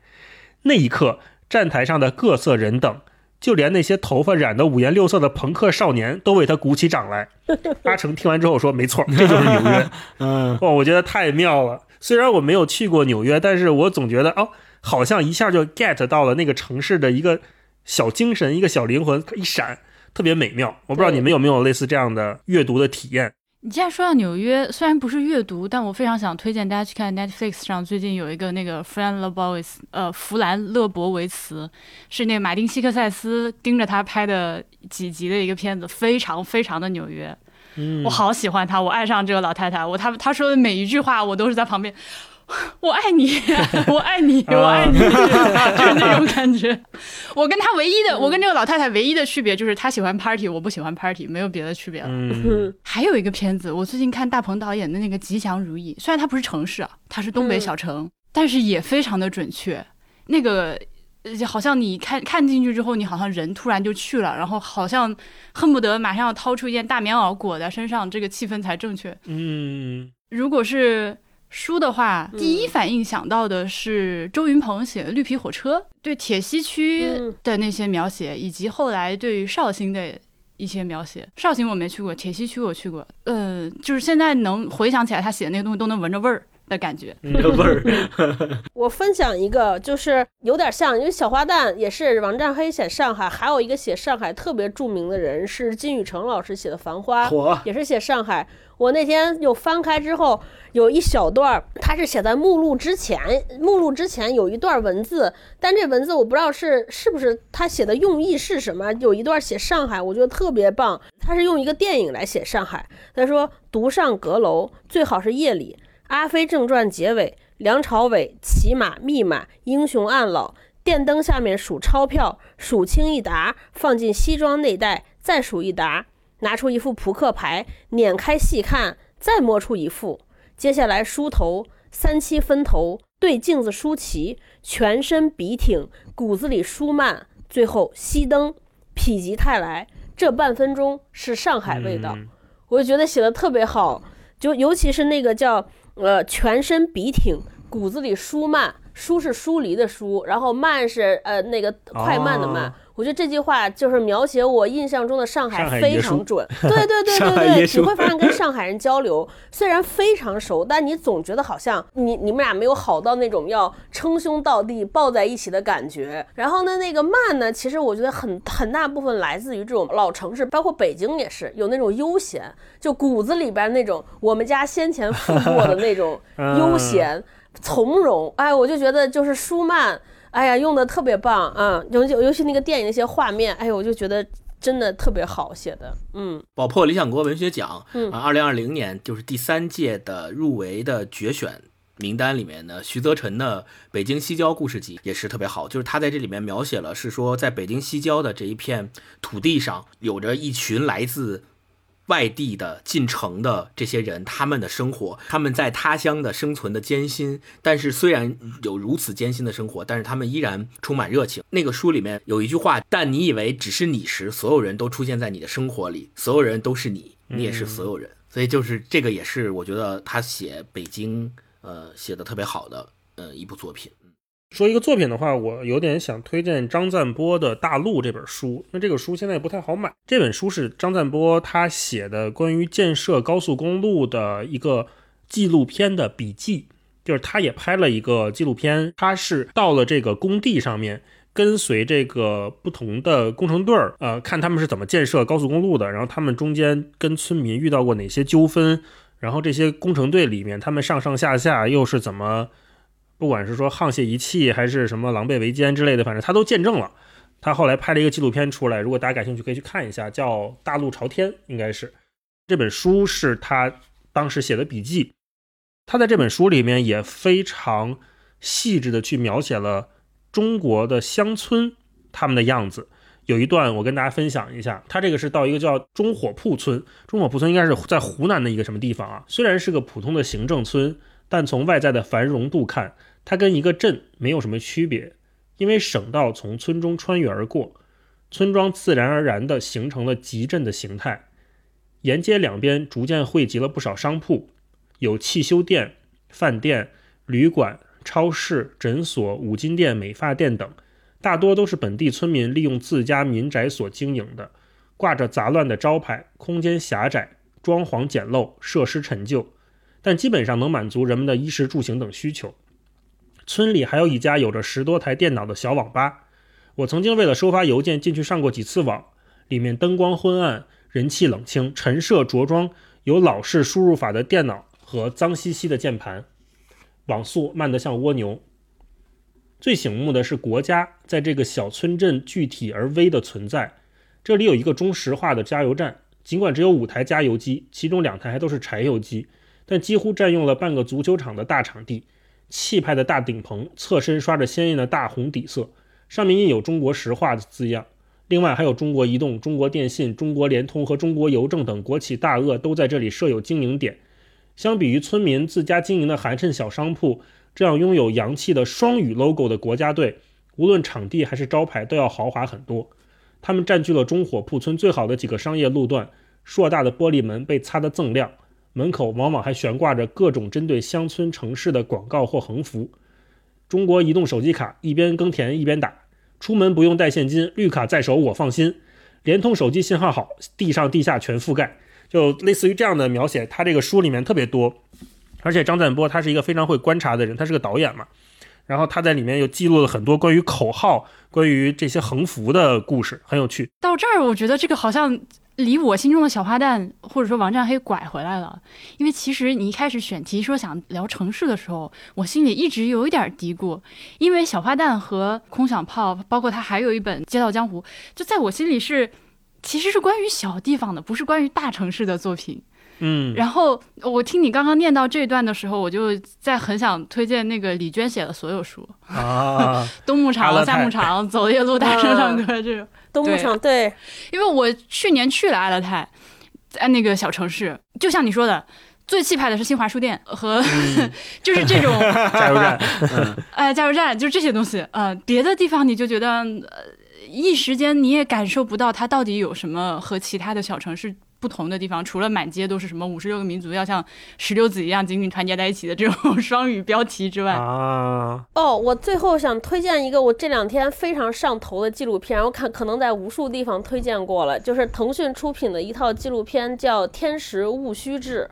B: 那一刻，站台上的各色人等，就连那些头发染得五颜六色的朋克少年，都为他鼓起掌来。<laughs> 阿成听完之后说：“没错，这就是纽约。<laughs> ”
D: 嗯，
B: 哦，我觉得太妙了。虽然我没有去过纽约，但是我总觉得哦，好像一下就 get 到了那个城市的一个小精神、一个小灵魂一闪，特别美妙。我不知道你们有没有类似这样的阅读的体验？
E: 你既然说到纽约，虽然不是阅读，但我非常想推荐大家去看 Netflix 上最近有一个那个 Fran Lebowitz，呃，弗兰勒伯维茨，是那个马丁希克塞斯盯着他拍的几集的一个片子，非常非常的纽约。
B: 嗯
E: 我好喜欢他，我爱上这个老太太，我他他说的每一句话，我都是在旁边。<laughs> 我爱你，<laughs> <laughs> 我爱你，我爱你，就是那种感觉。我跟他唯一的，我跟这个老太太唯一的区别就是她喜欢 party，我不喜欢 party，没有别的区别了。
B: 嗯
E: 还有一个片子，我最近看大鹏导演的那个《吉祥如意》，虽然它不是城市啊，它是东北小城，但是也非常的准确。那个呃好像你看看进去之后，你好像人突然就去了，然后好像恨不得马上要掏出一件大棉袄裹在身上，这个气氛才正确。
B: 嗯
E: 如果是书的话，第一反应想到的是周云鹏写的《绿皮火车》，对铁西区
C: 嗯
E: 的那些描写，以及后来对于绍兴的一些描写。绍兴我没去过，铁西区我去过。呃，就是现在能回想起来，他写的那个东西都能闻着味儿的感觉。
D: 那个味儿，<laughs>
C: 我分享一个，就是有点像，因为小花旦也是王占黑写上海，还有一个写上海特别著名的人是金宇澄老师写的《繁花》，也是写上海。我那天又翻开之后，有一小段儿，它是写在目录之前，目录之前有一段文字，但这文字我不知道是是不是他写的用意是什么。有一段写上海，我觉得特别棒，他是用一个电影来写上海。他说：“独上阁楼，最好是夜里。”《阿飞正传》结尾，梁朝伟骑马密码，英雄暗老，电灯下面数钞票，数清一沓，放进西装内袋，再数一沓，拿出一副扑克牌，捻开细看，再摸出一副。接下来梳头，三七分头，对镜子梳齐，全身笔挺，骨子里舒曼，最后熄灯，否极泰来。这半分钟是上海味道，
B: 嗯
C: 我就觉得写的特别好，就尤其是那个叫呃全身笔挺，骨子里舒曼，疏是疏离的疏，然后慢是呃那个快慢的慢。
B: 哦
C: 我觉得这句话就是描写我印象中的上海非常准，<laughs> 对对对对对，你会发现跟上海人交流，<laughs> 虽然非常熟，但你总觉得好像你你们俩没有好到那种要称兄道弟抱在一起的感觉。然后呢，那个慢呢，其实我觉得很很大部分来自于这种老城市，包括北京也是有那种悠闲，就骨子里边那种我们家先前富过的那种 <laughs> 悠闲、从容。哎，我就觉得就是舒曼。哎呀，用的特别棒啊！尤尤尤其那个电影那些画面，哎呦，我就觉得真的特别好写的，嗯
D: 宝珀理想国文学奖
C: 嗯
D: 啊，二零二零年就是第三届的入围的决选名单里面呢，徐则臣的《北京西郊故事集》也是特别好，就是他在这里面描写了是说，在北京西郊的这一片土地上，有着一群来自。外地的进城的这些人，他们的生活，他们在他乡的生存的艰辛，但是虽然有如此艰辛的生活，但是他们依然充满热情。那个书里面有一句话：“但你以为只是你时，所有人都出现在你的生活里，所有人都是你，你也是所有人。所以就是这个，也是我觉得他写北京，呃，写的特别好的，呃，一部作品。
B: 说一个作品的话，我有点想推荐张赞波的《大陆》这本书。那这个书现在也不太好买。这本书是张赞波他写的关于建设高速公路的一个纪录片的笔记，就是他也拍了一个纪录片。他是到了这个工地上面，跟随这个不同的工程队儿，呃，看他们是怎么建设高速公路的，然后他们中间跟村民遇到过哪些纠纷，然后这些工程队里面他们上上下下又是怎么。不管是说沆瀣一气，还是什么狼狈为奸之类的，反正他都见证了。他后来拍了一个纪录片出来，如果大家感兴趣，可以去看一下，叫《大陆朝天》，应该是这本书是他当时写的笔记。他在这本书里面也非常细致的去描写了中国的乡村他们的样子。有一段我跟大家分享一下，他这个是到一个叫中火铺村，中火铺村应该是在湖南的一个什么地方啊？虽然是个普通的行政村，但从外在的繁荣度看，它跟一个镇没有什么区别，因为省道从村中穿越而过，村庄自然而然地形成了集镇的形态。沿街两边逐渐汇集了不少商铺，有汽修店、饭店、旅馆、超市、诊所、五金店、美发店等，大多都是本地村民利用自家民宅所经营的，挂着杂乱的招牌，空间狭窄，装潢简陋，设施陈旧。但基本上能满足人们的衣食住行等需求。村里还有一家有着十多台电脑的小网吧，我曾经为了收发邮件进去上过几次网，里面灯光昏暗，人气冷清，陈设着装，有老式输入法的电脑和脏兮兮的键盘，网速慢得像蜗牛。最醒目的是国家在这个小村镇具体而微的存在。这里有一个中石化的加油站，尽管只有五台加油机，其中两台还都是柴油机。但几乎占用了半个足球场的大场地，气派的大顶棚侧身刷着鲜艳的大红底色，上面印有中国石化的字样。另外还有中国移动、中国电信、中国联通和中国邮政等国企大鳄都在这里设有经营点。相比于村民自家经营的寒碜小商铺，这样拥有洋气的双语 logo 的国家队，无论场地还是招牌都要豪华很多。他们占据了中火铺村最好的几个商业路段，硕大的玻璃门被擦得锃亮。门口往往还悬挂着各种针对乡村城市的广告或横幅。中国移动手机卡一边耕田一边打，出门不用带现金，绿卡在手我放心。联通手机信号好，地上地下全覆盖，就类似于这样的描写，他这个书里面特别多。而且张赞波他是一个非常会观察的人，他是个导演嘛，然后他在里面又记录了很多关于口号、关于这些横幅的故事，很有趣。
E: 到这儿，我觉得这个好像离我心中的小花旦或者说王占黑拐回来了，因为其实你一开始选题说想聊城市的时候，我心里一直有一点嘀咕，因为小花旦和空想炮，包括他还有一本《街道江湖》，就在我心里是其实是关于小地方的，不是关于大城市的作品。
B: 嗯，
E: 然后我听你刚刚念到这段的时候，我就在很想推荐那个李娟写的所有书，
B: 啊，<laughs>
E: 冬牧场、夏牧场、走夜路、大声唱歌这种。
C: 东牧场对，
E: 因为我去年去了阿勒泰，在那个小城市，就像你说的，最气派的是新华书店和、<laughs> 就是这种 <laughs>
B: 加油站，<laughs>
E: 哎加油站，就是这些东西。呃，别的地方你就觉得，呃，一时间你也感受不到它到底有什么和其他的小城市。不同的地方，除了满街都是什么五十六个民族要像石榴籽一样紧紧团结在一起的这种双语标题之外，
B: 啊，
C: 哦，我最后想推荐一个我这两天非常上头的纪录片，我看可能在无数地方推荐过了，就是腾讯出品的一套纪录片，叫《天时戊戌制》。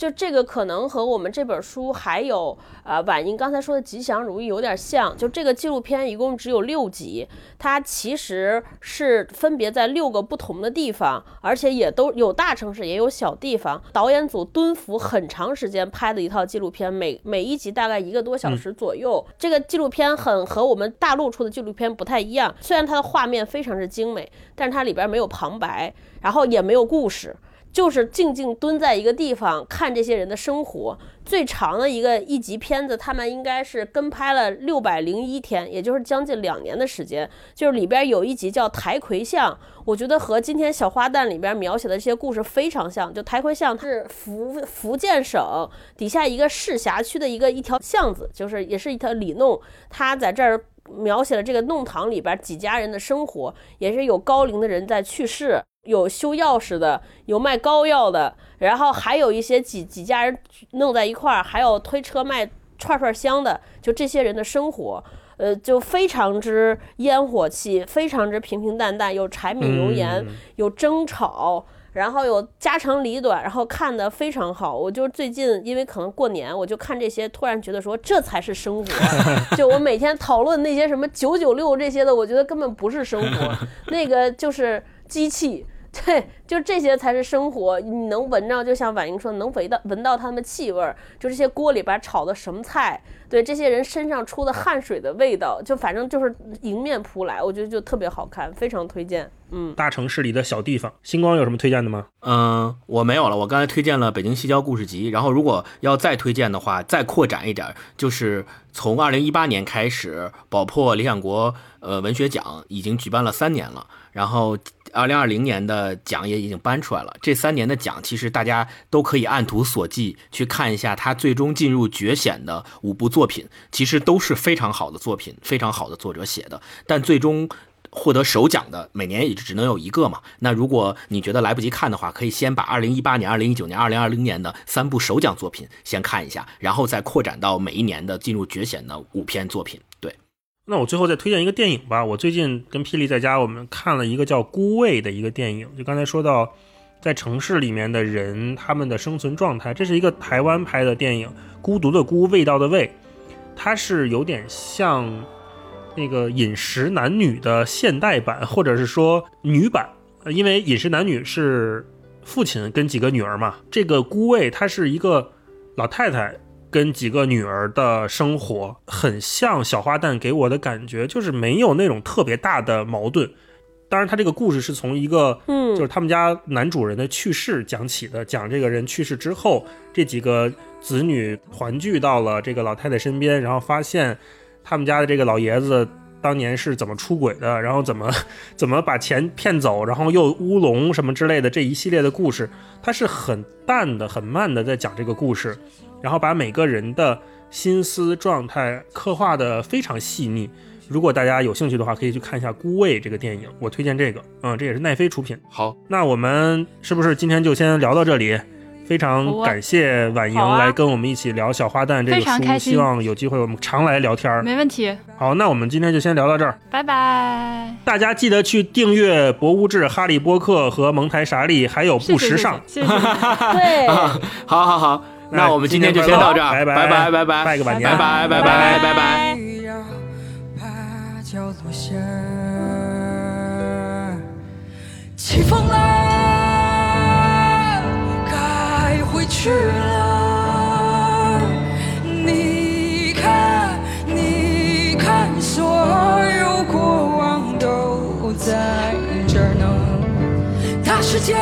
C: 就这个可能和我们这本书还有呃婉莹刚才说的吉祥如意有点像。就这个纪录片一共只有六集，它其实是分别在六个不同的地方，而且也都有大城市也有小地方。导演组蹲伏很长时间拍的一套纪录片，每每一集大概一个多小时左右。这个纪录片很和我们大陆出的纪录片不太一样，虽然它的画面非常之精美，但是它里边没有旁白，然后也没有故事。就是静静蹲在一个地方看这些人的生活。最长的一个一集片子，他们应该是跟拍了六百零一天，也就是将近两年的时间。就是里边有一集叫台魁巷，我觉得和今天小花旦里边描写的这些故事非常像。就台魁巷它是福福建省底下一个市辖区的一个一条巷子，就是也是一条里弄，它在这儿。描写了这个弄堂里边几家人的生活，也是有高龄的人在去世，有修钥匙的，有卖膏药的，然后还有一些几几家人弄在一块儿，还有推车卖串串香的，就这些人的生活，呃，就非常之烟火气，非常之平平淡淡，有柴米油盐，有争吵。然后有家长里短，然后看的非常好。我就最近因为可能过年，我就看这些，突然觉得说这才是生活。<laughs> 就我每天讨论那些什么九九六这些的，我觉得根本不是生活，<laughs> 那个就是机器。对，就这些才是生活。你能闻着，就像婉莹说，能闻到闻到他们气味儿，就这些锅里边炒的什么菜，对这些人身上出的汗水的味道，就反正就是迎面扑来，我觉得就特别好看，非常推荐。嗯，
B: 大城市里的小地方，星光有什么推荐的吗？
D: 嗯，我没有了。我刚才推荐了《北京西郊故事集》，然后如果要再推荐的话，再扩展一点，就是从二零一八年开始，宝珀理想国呃文学奖已经举办了三年了，然后二零二零年的奖也已经颁出来了。这三年的奖，其实大家都可以按图索骥去看一下，他最终进入决选的五部作品，其实都是非常好的作品，非常好的作者写的，但最终。获得首奖的每年也只能有一个嘛。那如果你觉得来不及看的话，可以先把二零一八年、二零一九年、二零二零年的三部首奖作品先看一下，然后再扩展到每一年的进入决选的五篇作品。
B: 那我最后再推荐一个电影吧。我最近跟霹雳在家，我们看了一个叫《孤味》的一个电影。就刚才说到，在城市里面的人他们的生存状态，这是一个台湾拍的电影，《孤独的孤，味道的味》，它是有点像。那个《饮食男女》的现代版，或者是说女版，因为《饮食男女》是父亲跟几个女儿嘛，这个孤味她是一个老太太跟几个女儿的生活，很像小花旦给我的感觉，就是没有那种特别大的矛盾。当然，他这个故事是从一个，
C: 嗯，
B: 就是他们家男主人的去世讲起的，讲这个人去世之后，这几个子女团聚到了这个老太太身边，然后发现。他们家的这个老爷子当年是怎么出轨的，然后怎么 <laughs> 怎么把钱骗走，然后又乌龙什么之类的这一系列的故事，它是很淡的、很慢的在讲这个故事，然后把每个人的心思状态刻画的非常细腻。如果大家有兴趣的话，可以去看一下《孤味》这个电影，我推荐这个。嗯，这也是奈飞出品。
D: 好，
B: 那我们是不是今天就先聊到这里？非常感谢婉莹来跟我们一起聊《小花旦》这
E: 非
B: 个书，
E: 常开心
B: 希望有机会我们常来聊天儿。
E: 没问题，
B: 好，那我们今天就先聊到这儿。
E: 拜拜。
B: 大家记得去订阅《博物志》《哈利波特》和蒙台傻利，还有不时尚。<laughs>
C: 对，
D: 好好好，那我们今天就先到这儿，
B: 拜
D: 拜拜拜拜
B: 拜个晚年
D: 拜拜拜拜拜拜。
A: 要怕角落下，起风了，该回去了。你看，你看，所有过往都在这儿呢。大世界